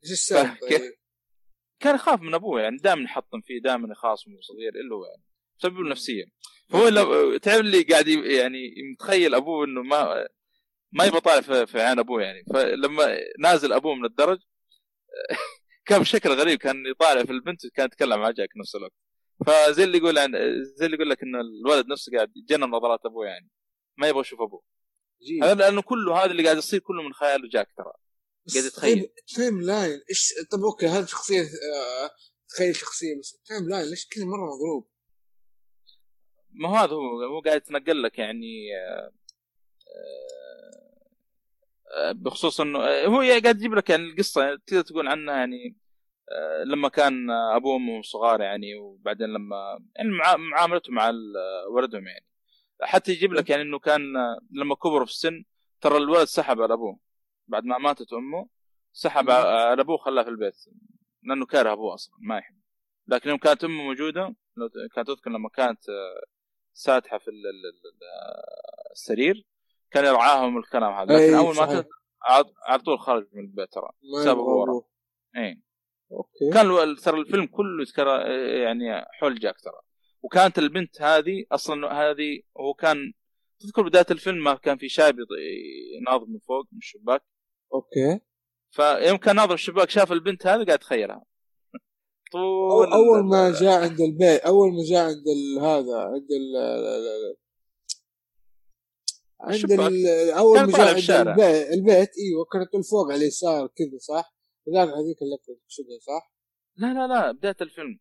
إيش السالفة؟ كان يخاف من أبوه يعني دائما يحطم فيه دائما يخاصم وهو صغير إلا هو يعني. بسبب النفسيه فهو لو تعرف اللي قاعد يعني متخيل أبوه إنه ما ما يبغى طالع في في عين أبوه يعني. فلما نازل أبوه من الدرج كان بشكل غريب كان يطالع في البنت كان يتكلم مع جاك نفس الوقت. فزي اللي يقول عن زي اللي يقول لك ان الولد نفسه قاعد يتجنن نظرات أبوه يعني. ما يبغى يشوف أبوه. هذا لأنه كله هذا اللي قاعد يصير كله من خيال جاك ترى. قاعد يتخيل. طيب ال timeline إيش طب أوكي هذه شخصية آه، تخيل شخصية بس. ال timeline ليش كذا مرة مضروب؟ ما هو هذا هو هو قاعد يتنقل لك يعني آه، آه، بخصوص إنه هو قاعد يجيب لك يعني القصة تقدر تقول عنها يعني لما كان أبوه وأمه صغار يعني وبعدين لما يعني معا- معاملته مع ولدهم يعني. حتى يجيب لك يعني إنه كان لما كبروا في السن ترى الولد سحب على أبوه. بعد ما ماتت أمه سحب. على أبوه خلاه في البيت. لأنه كاره أبوه أصلا ما يحب. لكن يوم كانت أمه موجودة لو كانت تذكر لما كانت ساتحة في ال- ال- ال- السرير كان يرعاهم الكلام هذا. لكن أي، أول ما على طول خرج من البيت ترى سابه يبغى ورا. أبوه. اي أوكي كان ترى الفيلم كله يتكرر يعني حول جاك ترى وكانت البنت هذه أصلا هذه هو كان تذكر بداية الفيلم ما كان في شاب يناظر من فوق من الشباك أوكي فيوم كان ناظر الشباك شاف البنت هذه قاعد يتخيلها طول أول ما جاء عند البيت أول ما جاء عند هذا عند ال عند. ال- أول ما جاء عند. البيت, البيت إيوه كانت الفوق على اليسار كذا صح؟ ذاك هذيك اللقطه تقصدها صح؟ لا لا لا بداية الفيلم.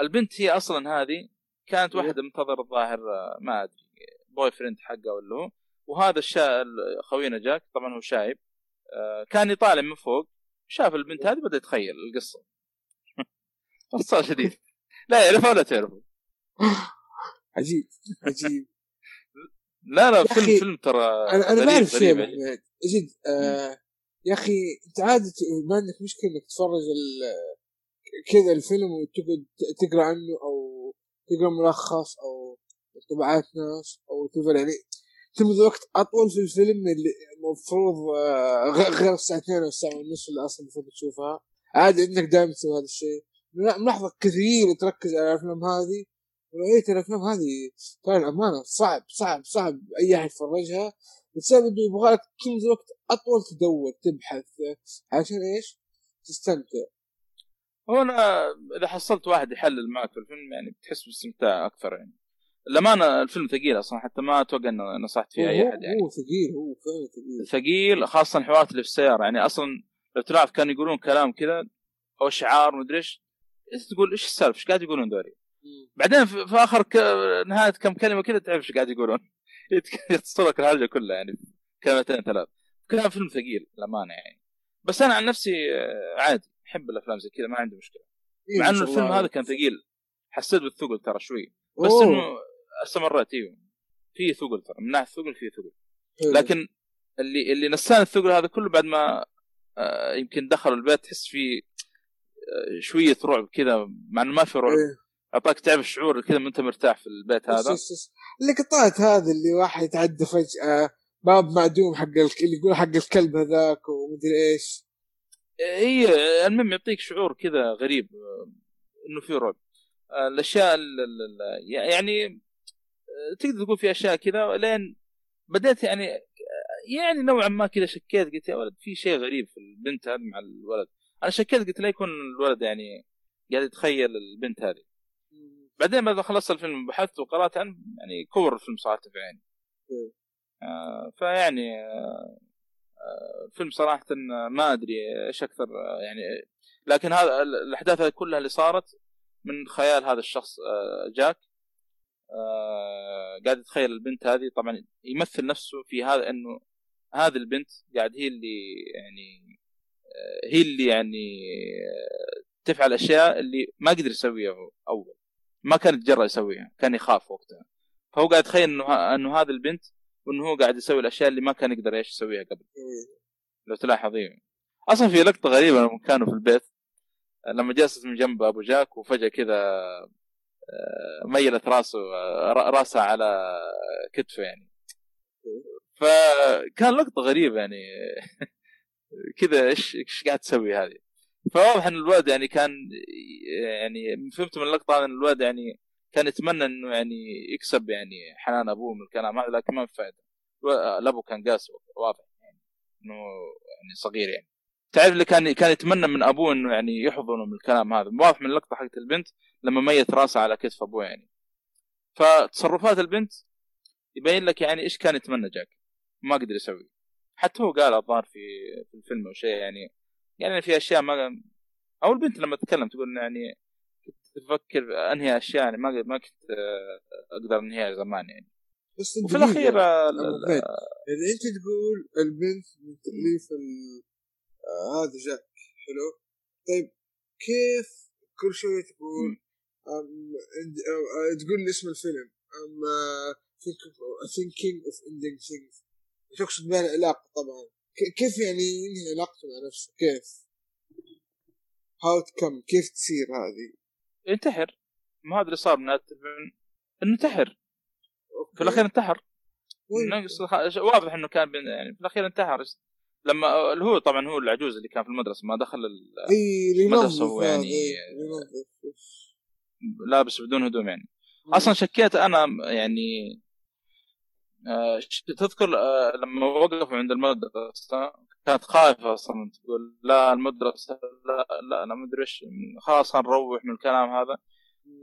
البنت هي أصلا هذه كانت إيه. واحدة منتظر الظاهر آه، ما أدري boyfriend حقه ولا هو. وهذا الشا خوينا جاك طبعا هو شايب آه، كان يطالع من فوق شاف البنت هذه بدأ يتخيل القصة. باختصار شديد. لا يعرفها ولا تعرفه؟ عجيب عجيب. لا لا فيلم فيلم ترى أنا أنا بعرف شيء يعني. محمد جد آه يا أخي أنت عادة ما عندك مشكلة إنك تتفرج كذا الفيلم وتقعد تقرأ عنه أو تقرأ ملخص أو طبعات ناس أو تقرا يعني تمضي وقت أطول في الفيلم اللي المفروض آه، غير الساعتين أو الساعة ونص اللي أصلا المفروض تشوفها. عادي إنك دائما تسوي هذا الشيء. لا ملاحظه كثير تركز على الأفلام هذه. ونوعية الأفلام هذه ترى الأمانة صعب صعب صعب أي أحد يتفرجها بسبب انه يبغى لك تمضي وقت أطول تدور تبحث عشان إيش؟ تستمتع. هو أنا إذا حصلت واحد يحلل معك في الفيلم يعني بتحس باستمتاع أكثر يعني. الامانه الفيلم ثقيل أصلا حتى ما أتوقع إنه نصحت فيه أي هو- أحد يعني. هو ثقيل هو فعلا ثقيل. ثقيل خاصه الحوارات اللي في السيارة. يعني أصلا لو تلاحظ كانوا يقولون كلام كذا أو شعار مدري إيش إيش تقول؟ إيش السالفة؟ إيش قاعد يقولون ذولي. بعدين في, في آخر ك... نهاية كم كلمة كذا تعرف إيش قاعد يقولون؟ يتصل لك الحلقة كلها يعني. كلمتين ثلاث كان فيلم ثقيل للأمانة يعني. بس أنا عن نفسي آه، عادي. أحب الأفلام زي كذا ما عندي مشكلة. إيه، مع إنه الفيلم. هذا كان ثقيل. حسيت بالثقل ترى شوي. بس إنه استمريت إيوه. في ثقل ترى. من ناحية الثقل في ثقل. لكن اللي اللي نساني الثقل هذا كله بعد ما آه، يمكن دخلوا البيت تحس في آه، شوية رعب كذا. مع إنه ما في رعب. إيه. اعطاك تعرف الشعور كذا انت مرتاح في البيت هذا. اللقطات هذه اللي واحد يتعدى فجأة باب معدوم حق الك... اللي يقول حق الكلب هذاك ومدري إيش. هي المهم يعطيك شعور كذا غريب إنه في رعب. الأشياء ال- ال- ال- يعني تقدر تقول في أشياء كذا لين بديت يعني يعني نوعا ما كذا شكيت قلت يا ولد في شيء غريب في البنت هذه مع الولد. أنا شكيت قلت لا يكون الولد يعني قاعد يتخيل البنت هذه. بعدين بعد ما خلصت الفيلم بحثت وقرأت عنه يعني كور الفيلم صراحة في عيني. مم. آه فيعني آه آه، الفيلم صراحة ما أدري إيش أكثر آه، يعني لكن هذا الأحداث هذه كلها اللي صارت من خيال هذا الشخص آه، جاك. آه، قاعد يتخيل البنت هذه. طبعا يمثل نفسه في هذا إنه هذه البنت قاعد هي اللي يعني آه، هي اللي يعني آه، تفعل أشياء اللي ما قدر يسويها هو أول. ما كان يتجرأ يسويها كان يخاف وقتها. فهو قاعد يتخيل إنه ه- إنه هذه البنت وإنه هو قاعد يسوي الأشياء اللي ما كان يقدر إيش يسويها قبل. لو تلاحظ إيه. أصلا في لقطة غريبة لما كانوا في البيت لما جلست من جنب أبو جاك وفجأة كذا آه، ميلت راسه آه، راسها على كتفه يعني. فكان لقطة غريبة يعني. كذا إيش إيش قاعد تسوي هذه؟ فواضح إن الولد يعني كان يعني فهمت من اللقطة إن الولد يعني كان يتمنى إنه يعني يكسب يعني حنان أبوه من الكلام هذا لكن ما في فائده الابو كان قاسي واضح يعني إنه يعني صغير يعني. تعرف اللي كان كان يتمنى من أبوه إنه يعني يحضنه من الكلام هذا؟ واضح من اللقطة حقت البنت لما ميت راسها على كتف أبوه يعني. فتصرفات البنت يبين لك يعني إيش كان يتمنى جاك. ما قدر يسوي. حتى هو قال الظاهر في في الفيلم أو شيء يعني يعني في أشياء ما أو البنت لما تتكلم تقول يعني كنت تفكر أنهي أشياء يعني ما ما كنت أقدر أنهيها زمان يعني. بس وفي الأخير يعني أنت تقول البنت من تاليف هذا جاك حلو؟ طيب كيف كل شوية تقول تقول لي اسم الفيلم؟ I'm Thinking of Ending Things تقصد بها العلاقه طبعا؟ كيف يعني ينهي علاقته مع نفسه كيف؟ how come كيف تصير هذه؟ ينتحر ما هذا اللي صار من الفيلم. انتحر. في الأخير انتحر. واضح إنه كان يعني في الأخير انتحر. لما اللي هو طبعا هو العجوز اللي كان في المدرسة ما دخل المدرسة هو يعني لابس بدون هدوم يعني. أصلا شكيت أنا يعني آه تذكر آه لما وقفوا عند المدرسة كانت خايفة أصلا تقول لا المدرسة لا لا أنا ما أدري إيش خلاص نروح من الكلام هذا.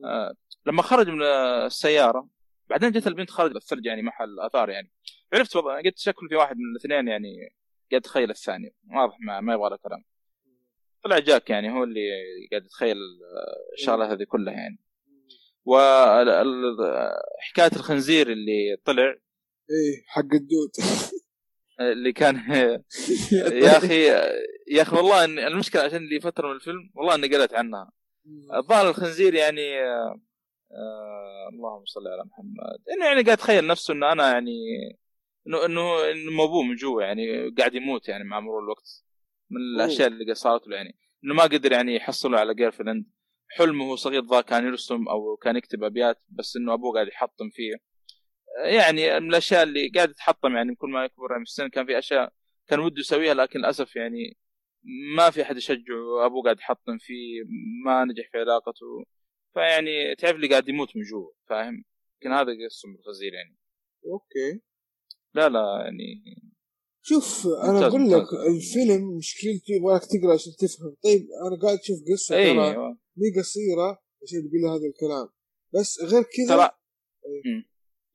آه لما خرج من السيارة بعدين جت البنت خرج الثلج يعني محل آثار يعني. عرفت قلت شكل في واحد من الاثنين يعني قاعد يتخيل الثاني. واضح ما, ما يبغى له كلام. طلع جاك يعني هو اللي قاعد يتخيل الشغله هذه كلها يعني. وحكايه الخنزير اللي طلع إيه حق الدود. اللي كان يا أخي يا أخي والله إن المشكلة عشان لي فترة من الفيلم والله إني قلت عنها. الظاهر الخنزير يعني آه اللهم صل على محمد. إنه يعني قاعد يتخيل نفسه إنه أنا يعني انه إنه إنه ابوه من جوا يعني قاعد يموت يعني مع مرور الوقت من الأشياء اللي صارت له يعني. إنه ما قدر يعني يحصله على جير فريند حلمه صغير ذا كان يرسم أو كان يكتب أبيات بس إنه أبوه قاعد يحطم فيه. يعني من الأشياء اللي قاعد تحطم يعني كل ما يكبر يعني في السن كان في أشياء كان وده يسويها لكن للأسف يعني ما في أحد يشجعه أبوه قاعد يحطم فيه ما نجح في علاقته. فيعني تعرف اللي قاعد يموت من جوا فاهم؟ يمكن هذا قصة الخزير يعني. أوكي. لا لا يعني شوف أنا أقول لك الفيلم مشكلته يبغاك تقرأ عشان تفهم. طيب أنا قاعد أشوف قصة أيوة. ترى مي قصيرة عشان تقول هذا الكلام. بس غير كذا ترى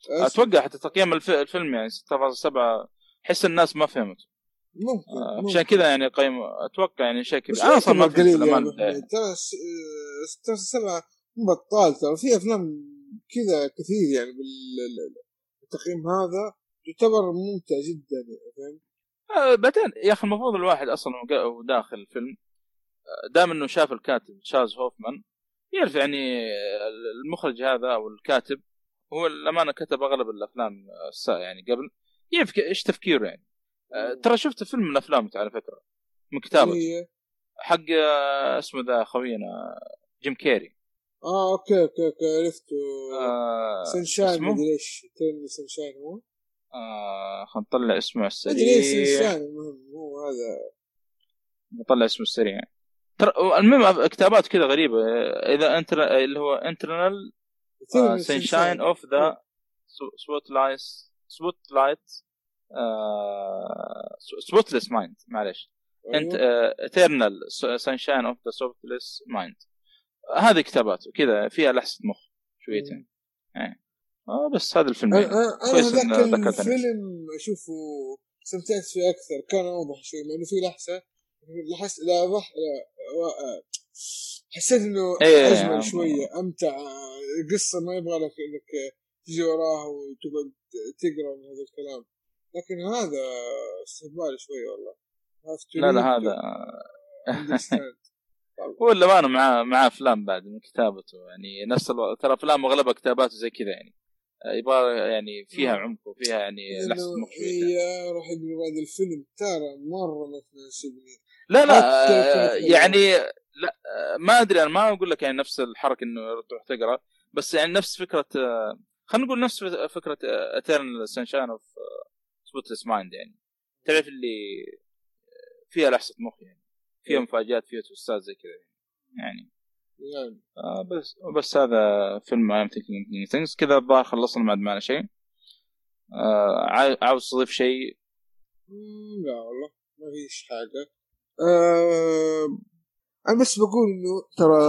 أتوقع حتى تقييم الف... الفيلم يعني 6.7 أحس الناس ما فهمت. ممكن آه عشان كذا يعني قيم أتوقع يعني شيء كذا أنا أصلا ما قليل يعني ترى 6.7 بطال ترى في أفلام كذا كثير يعني بالتقييم هذا يعتبر ممتع جدا يعني فهمت؟ آه بعدين يا أخي المفروض الواحد أصلا وهو داخل الفيلم دام إنه شاف الكاتب تشارلز هوفمان يعرف يعني المخرج هذا أو الكاتب هو الأمانة كتب أغلب الأفلام يعني قبل. يعرف إيش تفكيره يعني؟ ترى شفت فيلم من افلامه على فكرة من كتابته حق اسمه ذا خوينا جيم كيري. آه أوكي أوكي أوكي عرفته. آه Sunshine مدري إيش Sunshine هو آه خلينا نطلع اسمه السريع. مدري إيش Sunshine المهم هو هذا. نطلع اسمه السريع. ترى المهم كتابات كذا غريبة. إذا انت اللي هو Eternal Sunshine of the spotlight spotlight Spotless Mind معلش انت Eternal Sunshine of the Spotless Mind هذه كتاباته كذا فيها لحسة مخ شويتين. يعني. آه بس هذا الفيلم. يعني. أنا ذاك الفيلم أشوفه استمتعت فيه أكثر. كان أوضح شوي مع انه في لحسة لحس لا وح... لا حسيت إنه إيه أجمل إيه شوية أمتع قصة ما يبغى لك إنك تجي وراها وتقعد تقرأ من هذا الكلام. لكن هذا استهبال شوية والله. لا لا هذا هو اللي أنا مع مع أفلام بعد من كتابته. يعني نفس ألو... ترى أفلام أغلبها كتاباته زي كذا يعني. يبغى يعني فيها عمق وفيها يعني لحسة مخ هي راح يقول بعد الفيلم ترى مرة ما تناسبني لا لا يعني لا ما أدري أنا ما أقول لك يعني نفس الحركة إنه تروح تقرأ بس يعني نفس فكرة خلينا نقول نفس فكرة Eternal Sunshine of Spotless Mind يعني. تعرف اللي فيها لحسة مخ يعني فيها مفاجآت فيها twistات زي كذا يعني. يعني آه بس بس هذا فيلم I'm thinking things. كذا الظاهر خلصنا ما عاد معنا شيء. آه عاو- عاوز تضيف شيء؟ لا والله ما فيش حاجة. آه أنا بس بقول إنه ترى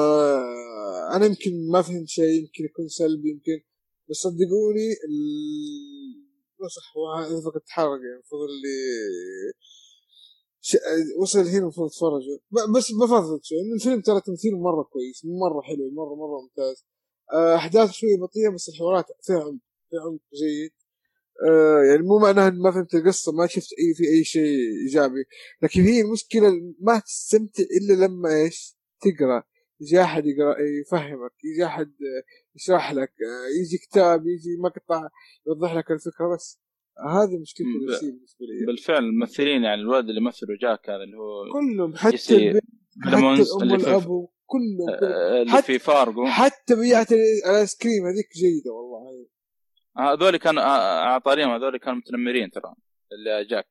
أنا يمكن ما فهمت شيء يمكن يكون سلبي يمكن بس صدقوني صح فقط تحرق يعني المفروض اللي ش... وصل هنا المفروض تتفرجوا ب- بس بفضل إن الفيلم ترى تمثيله مرة كويس مرة حلو مرة مرة ممتاز. آه، أحداث شوية بطيئة بس الحوارات فيها عمق فيها عمق جيد. آه، يعني مو معناها ما فهمت القصة ما شفت أي في أي شيء إيجابي. لكن هي المشكلة ما تستمتع إلا لما إيش؟ تقرأ. يجي أحد يقرأ يفهمك يجي أحد آه، يشرح لك آه، يجي كتاب يجي مقطع يوضح لك الفكرة بس. هذه مشكلة ب- بالنسبة لي. بالفعل الممثلين يعني الولد اللي مثله جاك هذا اللي هو كلهم حتى البنت حتى في والأبو كلهم اللي حتى- في فارجو حتى بيعة الآيس كريم هذيك جيدة والله. هذول كانوا آه، على طاريهم هذول كانوا متنمرين ترى اللي جاك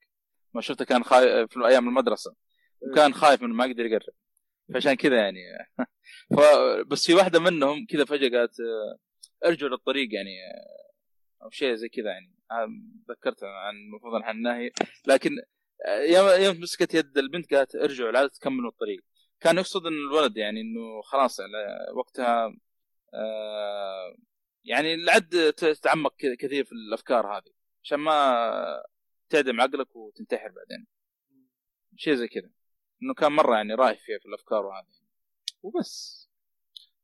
ما شفته كان خايف في أيام المدرسة. وكان خايف من ما يقدر يقرب. فعشان كذا يعني. ف بس في واحدة منهم كذا فجأة قالت آه، ارجعوا للطريق يعني آه، أو شيء زي كذا يعني. آه، ذكرت عن المفروض عن النهي. لكن آه، يوم مسكت يد البنت قالت ارجعوا لا تكملوا الطريق. كان يقصد إن الولد يعني إنه خلاص وقتها آه، يعني العد تتعمق كثير في الأفكار هذه عشان ما تعدم عقلك وتنتحر بعدين. شيء زي كذا. إنه كان مرة يعني رايح فيها في الأفكار وهذه. وبس.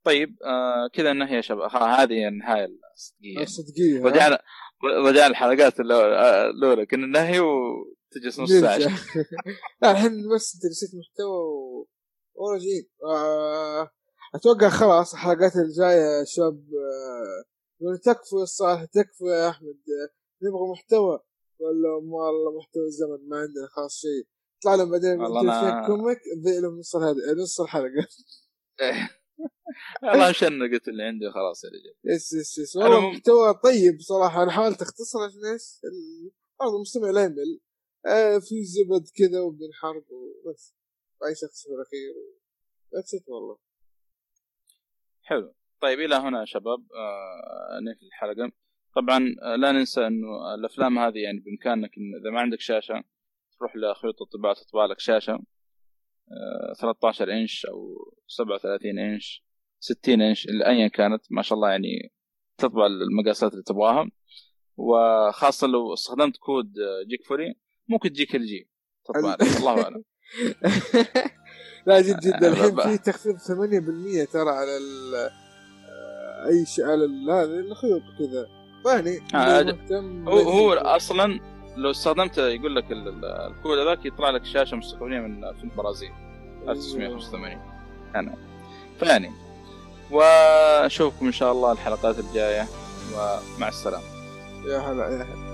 طيب آه كذا النهايه يا شباب. هذه النهاية الصدقية. صدقيه رجعنا رجعنا الحلقات الأولى- الأولى. كنا ننهي وتجلس نص ساعة. لا الحين بس أنت نسيت محتوى و... وراجعين آه... أتوقع خلاص الحلقات الجاية يا شباب آه... يقولون تكفوا يا صالح تكفوا يا أحمد آه... نبغى محتوى. ولا والله محتوى الزمن ما عندنا خلاص شيء. يطلع لهم بعدين أنا- كوميك لهم نص الهد... نص الحلقة. والله مشان قلت اللي عندي خلاص يا رجال. يس يس يس. والله محتوى طيب صراحة. أنا حاولت أختصر عشان إيش؟ برضه المستمع لا يمل. آه في زبد كذا وبدون حرب وبس باي شخص في الأخير ذاتس ات والله. حلو. طيب إلى هنا يا شباب. آه ننهي الحلقة. طبعا آه لا ننسى إنه الأفلام هذه يعني بإمكانك إن إذا ما عندك شاشة تروح لخيوط الطباعة تطبع لك شاشة. آه 13 إنش أو 37 إنش 60 إنش ايا كانت. ما شاء الله يعني تطبع المقاسات اللي تبغاها. وخاصة لو استخدمت كود آه، جيك فوري ممكن تجيك LG. تطبع الله أعلم. لا جد جد الحين في تخفيض 8% ترى على ال آه، أي شيء على ال- هذا الخيوط كذا يعني آه، هو هو. أصلا لو استخدمت يقول لك ال- ال- الكود هذاك يطلع لك شاشة مستقبليه من فيلم برازيل 1985 أنا. فيعني ونشوفكم إن شاء الله الحلقات الجاية. ومع السلامة. يا هلا يا هلا.